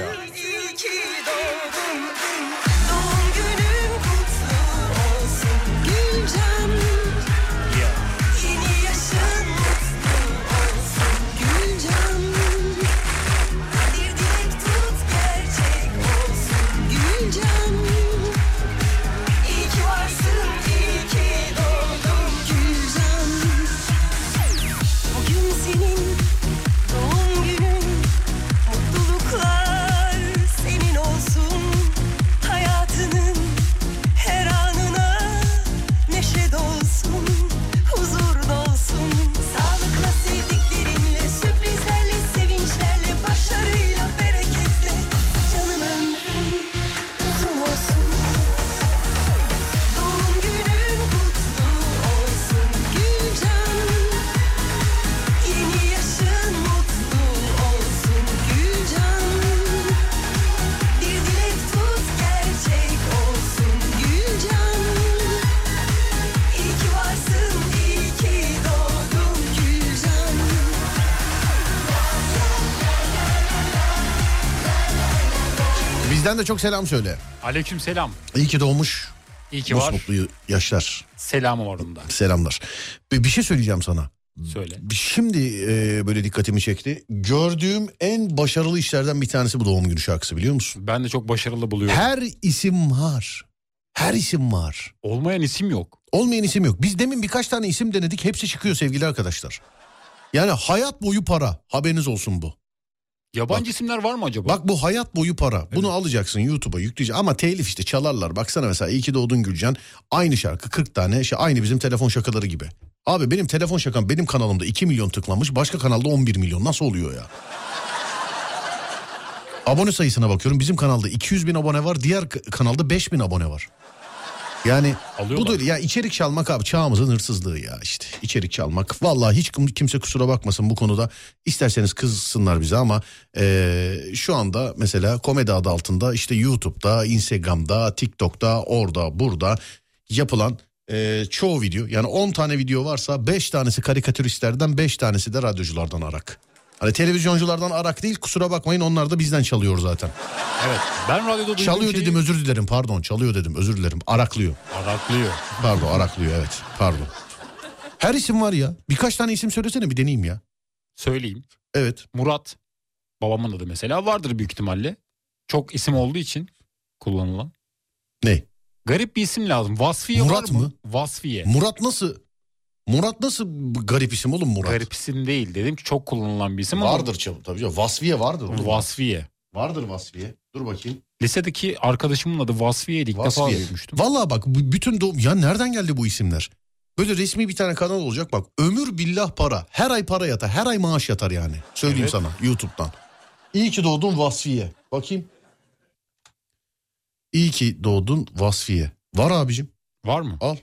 Bizden de çok selam söyle. Aleyküm selam. İyi ki doğmuş. İyi ki Mutlu var. mutlu yaşlar. Selamı var onda. Selamlar. Bir, bir şey söyleyeceğim sana. Söyle. Şimdi e, böyle dikkatimi çekti. Gördüğüm en başarılı işlerden bir tanesi bu doğum günü şarkısı biliyor musun? Ben de çok başarılı buluyorum. Her isim var. Her isim var. Olmayan isim yok. Olmayan isim yok. Biz demin birkaç tane isim denedik. Hepsi çıkıyor sevgili arkadaşlar. Yani hayat boyu para. Haberiniz olsun bu. Yabancı isimler var mı acaba? Bak bu hayat boyu para. Bunu alacaksın YouTube'a yükleyeceksin. Ama telif işte çalarlar. Baksana mesela iyi ki doğdun Gülcan. Aynı şarkı 40 tane. Şey, aynı bizim telefon şakaları gibi. Abi benim telefon şakam benim kanalımda 2 milyon tıklanmış. Başka kanalda 11 milyon. Nasıl oluyor ya? Abone sayısına bakıyorum. Bizim kanalda 200 bin abone var. Diğer kanalda 5 bin abone var. Yani Alıyorlar. da ya içerik çalmak abi çağımızın hırsızlığı ya işte içerik çalmak. Vallahi hiç kim- kimse kusura bakmasın bu konuda. İsterseniz kızsınlar bize ama eee, şu anda mesela komedi adı altında işte YouTube'da, Instagram'da, TikTok'ta, orada, burada yapılan eee, çoğu video yani 10 tane video varsa 5 tanesi karikatüristlerden 5 tanesi de radyoculardan arak. Hani televizyonculardan arak değil kusura bakmayın onlar da bizden çalıyor zaten. Evet. Ben radyoda Çalıyor şeyi- dedim özür dilerim pardon çalıyor dedim özür dilerim araklıyor. Araklıyor. Pardon araklıyor evet pardon. Her isim var ya. Birkaç tane isim söylesene bir deneyeyim ya. Söyleyeyim. Evet. Murat. Babamın adı mesela vardır büyük ihtimalle. Çok isim olduğu için kullanılan. Ne? Garip bir isim lazım. Vasfiye Murat var mı? mı? Vasfiye. Murat nasıl? Murat nasıl garip isim oğlum Murat? Garip isim değil. Dedim ki çok kullanılan bir isim ama Vardır çabuk tabii canım. Vasfiye vardır. oğlum. Vasfiye. Vardır Vasfiye. Dur bakayım. Lisedeki arkadaşımın adı Vasfiye'ydi. İlk defa Vasfiye. duymuştum. Vallahi bak bütün doğum... Ya nereden geldi bu isimler? Böyle resmi bir tane kanal olacak bak. Ömür billah para. Her ay para yatar. Her ay maaş yatar yani. Söyleyeyim Evet. sana YouTube'dan. İyi ki doğdun Vasfiye. Bakayım. İyi ki doğdun Vasfiye. Var abicim. Var mı? Al.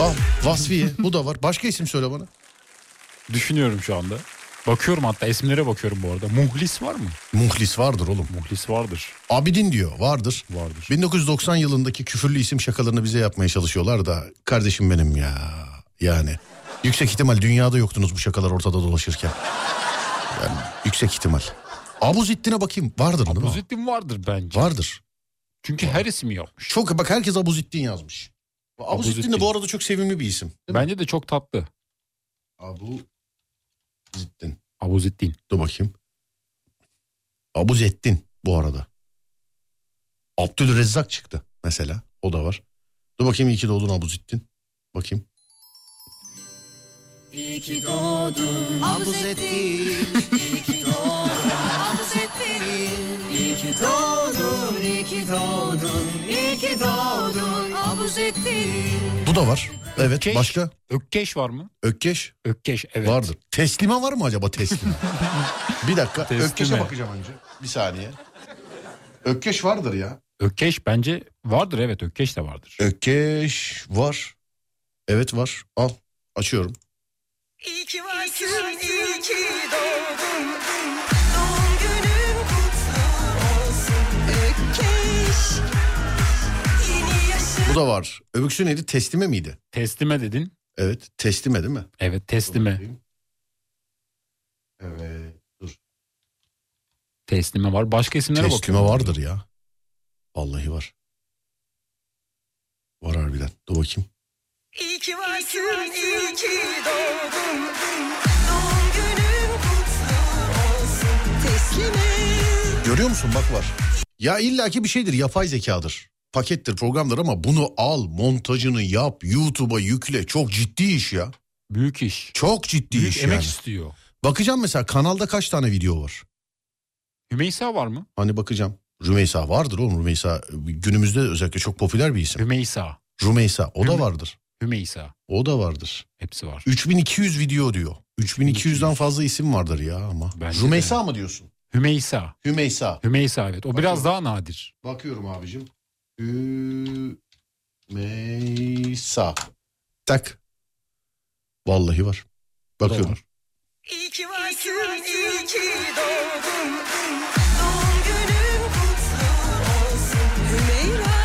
Al Vasfiye bu da var. Başka isim söyle bana. Düşünüyorum şu anda. Bakıyorum hatta isimlere bakıyorum bu arada. Muhlis var mı? Muhlis vardır oğlum. Muhlis vardır. Abidin diyor vardır. Vardır. 1990 yılındaki küfürlü isim şakalarını bize yapmaya çalışıyorlar da kardeşim benim ya. Yani yüksek ihtimal dünyada yoktunuz bu şakalar ortada dolaşırken. Yani yüksek ihtimal. Abuzittin'e bakayım vardır değil mi? Abuzittin vardır bence. Vardır. Çünkü her ismi yapmış. Çok bak herkes Abuzittin yazmış. Abuzittin de bu arada çok sevimli bir isim. Değil mi? Bence de çok tatlı. Abuzittin. Abuzittin. Dur bakayım. Abuzettin bu arada. Abdülrezzak çıktı mesela. O da var. Dur bakayım iyi ki doğdun Abuzittin. Bakayım. İyi ki doğdun Abuzettin İyi ki doğdun Abuzettin İyi ki doğdun İyi ki doğdun İyi ki doğdun Abuzettin Bu da var. Evet Ökkeş. başka? Ökkeş var mı? Ökkeş Ökkeş evet. vardır. Teslime var mı acaba teslime? bir dakika. Teslime. Ökkeş'e bakacağım önce. Bir saniye. Ökkeş vardır ya. Ökkeş bence vardır evet Ökkeş de vardır. Ökkeş var. Evet var. Al. Açıyorum. İyi ki varsın iyi Da var. Öbüksü neydi? Teslime miydi? Teslime dedin. Evet. Teslime değil mi? Evet teslime. Evet. Dur. Teslime var. Başka isimlere Teslime bakıyorum. vardır ya. Vallahi var. Var harbiden. Dur bakayım. İyi ki varsın, iyi ki doğdun. Doğum günün kutlu olsun. Teslime. Görüyor musun bak var. Ya illaki bir şeydir yapay zekadır. Pakettir programdır ama bunu al montajını yap YouTube'a yükle çok ciddi iş ya. Büyük iş. Çok ciddi Büyük iş emek yani. istiyor. Bakacağım mesela kanalda kaç tane video var. Hümeysa var mı? Hani bakacağım. Rümeysa vardır oğlum Rümeysa günümüzde özellikle çok popüler bir isim. Hümeysa. Rümeysa o da Hüme- vardır. Hümeysa. O da vardır. Hepsi var. 3200 video diyor. 3200'den fazla isim vardır ya ama. Bence Rümeysa mı diyorsun? Hümeysa. Hümeysa. Hümeysa evet. O biraz daha nadir. Bakıyorum abicim. Hümeysa. Tak. Vallahi var. Bakıyorum. var. İyi ki varsın, iyi ki doğdun. Doğum günün kutlu olsun. Hümeyra.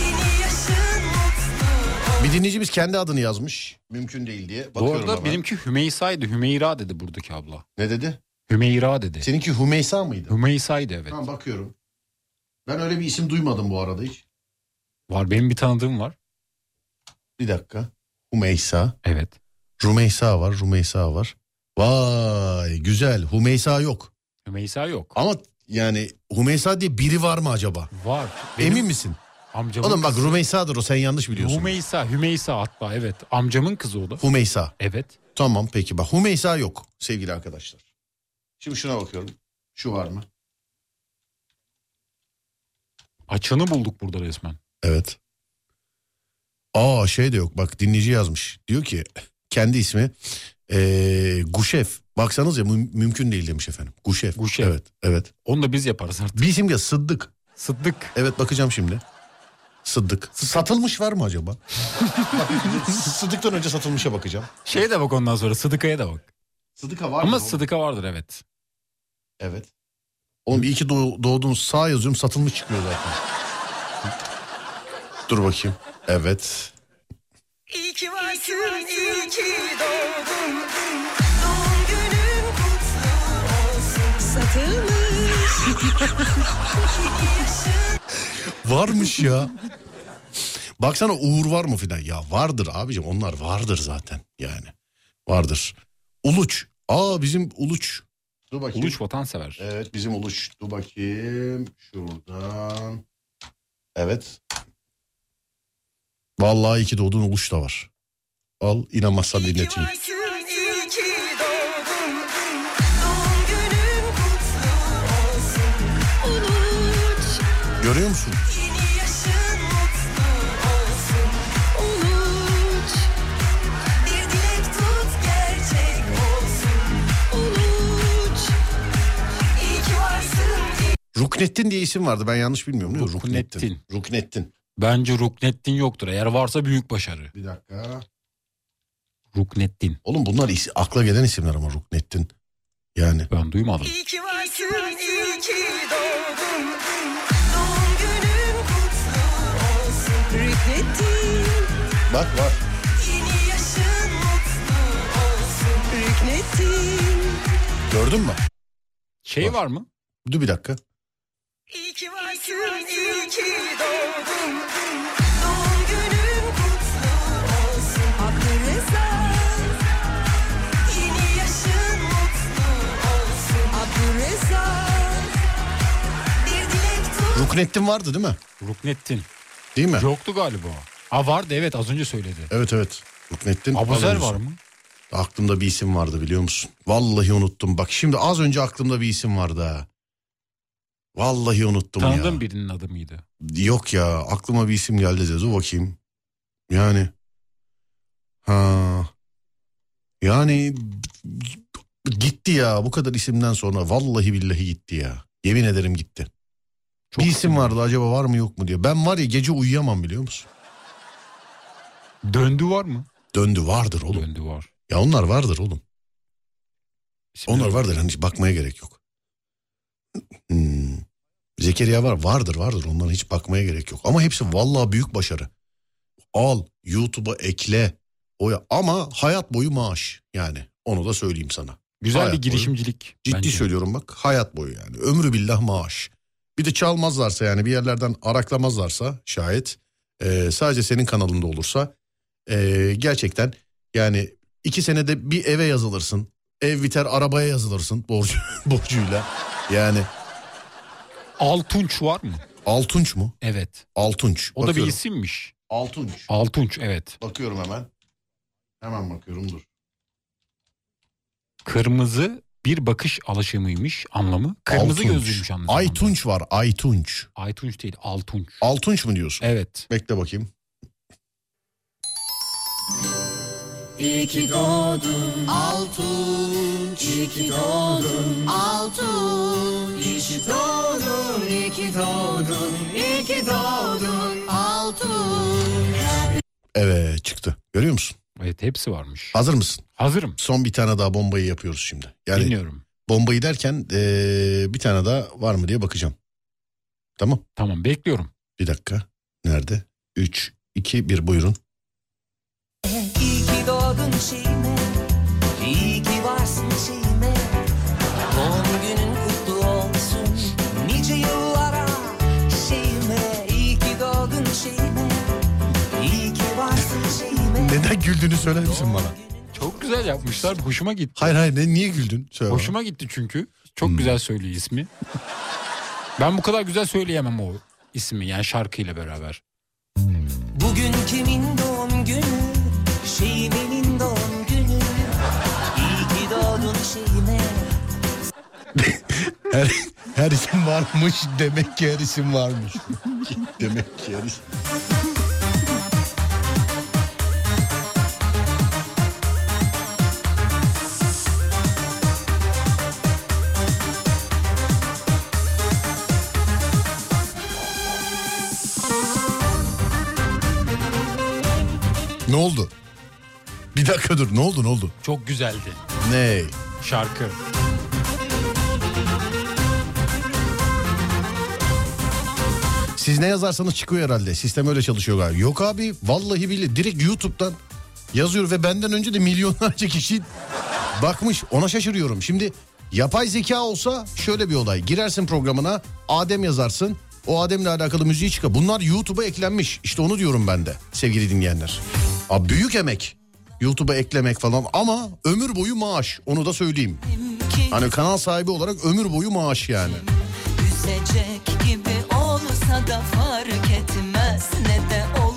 Yeni yaşın mutlu olsun. Bir dinleyicimiz kendi adını yazmış. Mümkün değil diye. Bu Bakıyorum arada hemen. benimki Hümeysa'ydı. Hümeyra dedi buradaki abla. Ne dedi? Hümeyra dedi. Seninki Hümeysa mıydı? Hümeysa'ydı evet. Tamam bakıyorum. Ben öyle bir isim duymadım bu arada hiç. Var benim bir tanıdığım var. Bir dakika. Hümeysa. Evet. Rumeysa var. Rumeysa var. Vay güzel. Hümeysa yok. Hümeysa yok. Ama yani Hümeysa diye biri var mı acaba? Var. Benim Emin misin? amcamın Oğlum bak kızı. Rumeysa'dır o sen yanlış biliyorsun. Hümeysa, Hümeysa hatta evet. Amcamın kızı o da. Hümeysa. Evet. Tamam peki bak Hümeysa yok sevgili arkadaşlar. Şimdi şuna bakıyorum. Şu var mı? Açanı bulduk burada resmen. Evet. Aa şey de yok bak dinleyici yazmış. Diyor ki kendi ismi ee, Guşef. Baksanız ya mü- mümkün değil demiş efendim. Guşef. Guşef. Evet evet. Onu da biz yaparız artık. Bir isim ya Sıddık. Sıddık. Evet bakacağım şimdi. Sıddık. Satılmış var mı acaba? Sıddık'tan önce satılmışa bakacağım. Şeye de bak ondan sonra Sıdıka'ya da bak. Sıdıka var Ama mı? Sıdıka vardır evet. Evet. Oğlum iyi ki doğ- doğdun sağ yazıyorum satılmış çıkıyor zaten. Dur bakayım. Evet. İyi ki varsın, iyi ki doğdun. Doğum günün kutlu olsun. Satılmış. Varmış ya. Baksana Uğur var mı filan? Ya vardır abicim onlar vardır zaten yani. Vardır. Uluç. Aa bizim Uluç. Dur bakayım. Uluç vatansever. Evet bizim Uluç. Dur bakayım. Şuradan. Evet. Vallahi iki doğdun Uluç da var. Al inanmazsan dinleteyim. varsın, iyi Ruknettin diye isim vardı ben yanlış bilmiyorum değil mi? Ruknettin. Ruknettin. Bence Ruknettin yoktur. Eğer varsa büyük başarı. Bir dakika. Ruknettin. Oğlum bunlar is- akla gelen isimler ama Ruknettin. Yani. Ben duymadım. İyi ki varsın, iyi ki doğdun. Doğum günün kutlu olsun. Rüknettin, Bak var. yeni yaşın mutlu olsun. Rüknettin. Gördün mü? Şey var mı? Dur bir dakika. İyi ki varsın, iyi ki doğdun. Doğum günün kutlu olsun. Hakkı Reza. Yeni yaşın mutlu olsun. Hakkı Reza. Bir dilek tut. Ruknettin vardı değil mi? Ruknettin. Değil mi? Yoktu galiba. Ha vardı evet az önce söyledi. Evet evet. Ruknettin. Abuzer var mı? Aklımda bir isim vardı biliyor musun? Vallahi unuttum. Bak şimdi az önce aklımda bir isim vardı ha. Vallahi unuttum Tanıdığım ya. birinin adı mıydı? Yok ya aklıma bir isim geldi de dur bakayım. Yani. Ha. Yani gitti ya bu kadar isimden sonra vallahi billahi gitti ya. Yemin ederim gitti. Çok bir isim isim vardı acaba var mı yok mu diye. Ben var ya gece uyuyamam biliyor musun? Döndü var mı? Döndü vardır oğlum. Döndü var. Ya onlar vardır oğlum. İsimler Onlar vardır hani bakmaya gerek yok. Zekeriya var vardır vardır onlara hiç bakmaya gerek yok. Ama hepsi vallahi büyük başarı. Al YouTube'a ekle. O ya. Ama hayat boyu maaş yani onu da söyleyeyim sana. Güzel Hayat bir girişimcilik. Ciddi bence. söylüyorum bak hayat boyu yani ömrü billah maaş. Bir de çalmazlarsa yani bir yerlerden araklamazlarsa şayet e, sadece senin kanalında olursa e, gerçekten yani iki senede bir eve yazılırsın. Ev biter arabaya yazılırsın borcu, borcuyla. Yani Altunç var mı? Altunç mu? Evet. Altunç. O da bir Bakıyorum. isimmiş. Altunç. Altunç evet. Bakıyorum hemen. Hemen bakıyorum dur. Kırmızı bir bakış alışımıymış anlamı. Kırmızı Altunç. gözlüymüş anlamı. Aytunç var Aytunç. Aytunç değil Altunç. Altunç mu diyorsun? Evet. Bekle bakayım. İyi ki doğdun Altun İyi ki doğdun Altun İyi ki doğdun İyi ki doğdun İyi ki doğdun Altun Evet çıktı. Görüyor musun? Evet hepsi varmış. Hazır mısın? Hazırım. Son bir tane daha bombayı yapıyoruz şimdi. Yani Dinliyorum. bombayı derken eee, bir tane daha var mı diye bakacağım. Tamam. Tamam bekliyorum. Bir dakika. Nerede? 3, 2, 1 buyurun. Doğdun şeyime İyi ki varsın şeyime Doğum günün kutlu olsun Nice yıllara şeyime İyi ki doğdun şeyime İyi ki varsın şeyime Neden güldüğünü söyler misin bana? Çok güzel yapmışlar. Hoşuma gitti. Hayır hayır ne, niye güldün? Söyle bana. Hoşuma gitti çünkü. Çok Hmm. güzel söylüyor ismi. ben bu kadar güzel söyleyemem o ismi yani şarkıyla beraber. Bugün kimin doğum şeyime Her, her isim varmış demek ki her isim varmış. demek ki her isim. Ne oldu? Bir dakika dur ne oldu ne oldu? Çok güzeldi Ne? Şarkı. Siz ne yazarsanız çıkıyor herhalde. Sistem öyle çalışıyor galiba. Yok abi vallahi billahi direkt YouTube'dan yazıyor ve benden önce de milyonlarca kişi bakmış. Ona şaşırıyorum. Şimdi yapay zeka olsa şöyle bir olay. Girersin programına Adem yazarsın. O Adem'le alakalı müziği çıkar. Bunlar YouTube'a eklenmiş. İşte onu diyorum ben de sevgili dinleyenler. Abi büyük emek. YouTube'a eklemek falan ama ömür boyu maaş. Onu da söyleyeyim. Hani kanal sahibi olarak ömür boyu maaş yani. Üzecek gibi olsa da fark etmez Ne de olsa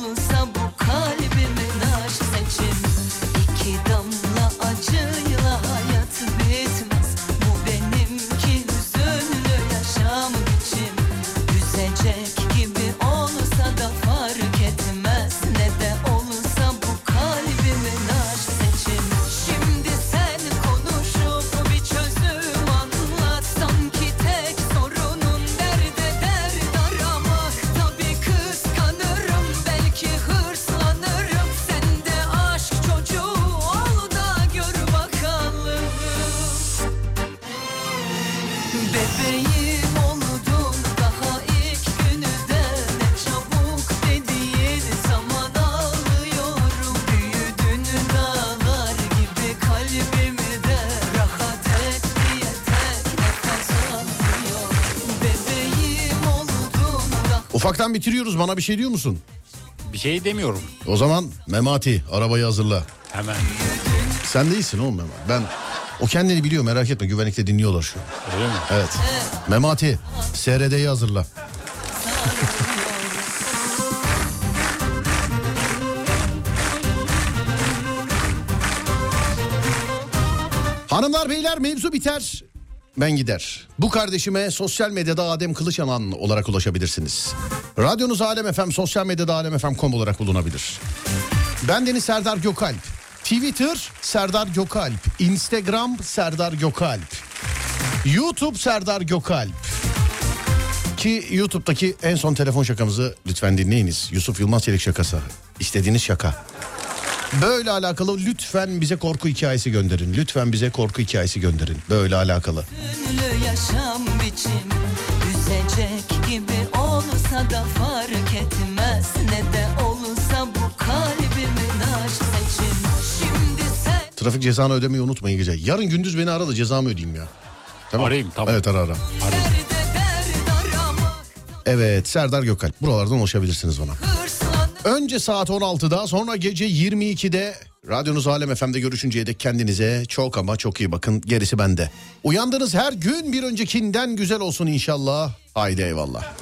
Ufaktan bitiriyoruz bana bir şey diyor musun? Bir şey demiyorum. O zaman Memati arabayı hazırla. Hemen. Sen değilsin oğlum Memati. Ben o kendini biliyor merak etme güvenlikte dinliyorlar şu. Öyle mi? Evet. Memati SRD'yi hazırla. Hanımlar beyler mevzu biter. Ben gider. Bu kardeşime sosyal medyada Adem Kılıçanan olarak ulaşabilirsiniz. Radyonuz Alem FM, sosyal medyada alemfm.com olarak bulunabilir. Ben Deniz Serdar Gökalp. Twitter Serdar Gökalp. Instagram Serdar Gökalp. YouTube Serdar Gökalp. Ki YouTube'daki en son telefon şakamızı lütfen dinleyiniz. Yusuf Yılmaz Çelik şakası. İstediğiniz şaka. Böyle alakalı lütfen bize korku hikayesi gönderin. Lütfen bize korku hikayesi gönderin. Böyle alakalı. Yaşam biçim Üzecek gibi olsa da fark etmez Ne de olsa bu kalbimin aşk seçim Şimdi sen Trafik cezanı ödemeyi unutmayın gece. Yarın gündüz beni ara da cezamı ödeyeyim ya. Tamam. Arayayım, tamam. Evet ara ara. aramak Evet Serdar Gökalp. Buralardan ulaşabilirsiniz bana. Hırslanıp Önce saat 16'da sonra gece 22'de radyonuz Alem FM'de görüşünceye dek kendinize çok ama çok iyi bakın. Gerisi bende. Uyandığınız her gün bir öncekinden güzel olsun inşallah. Haydi eyvallah.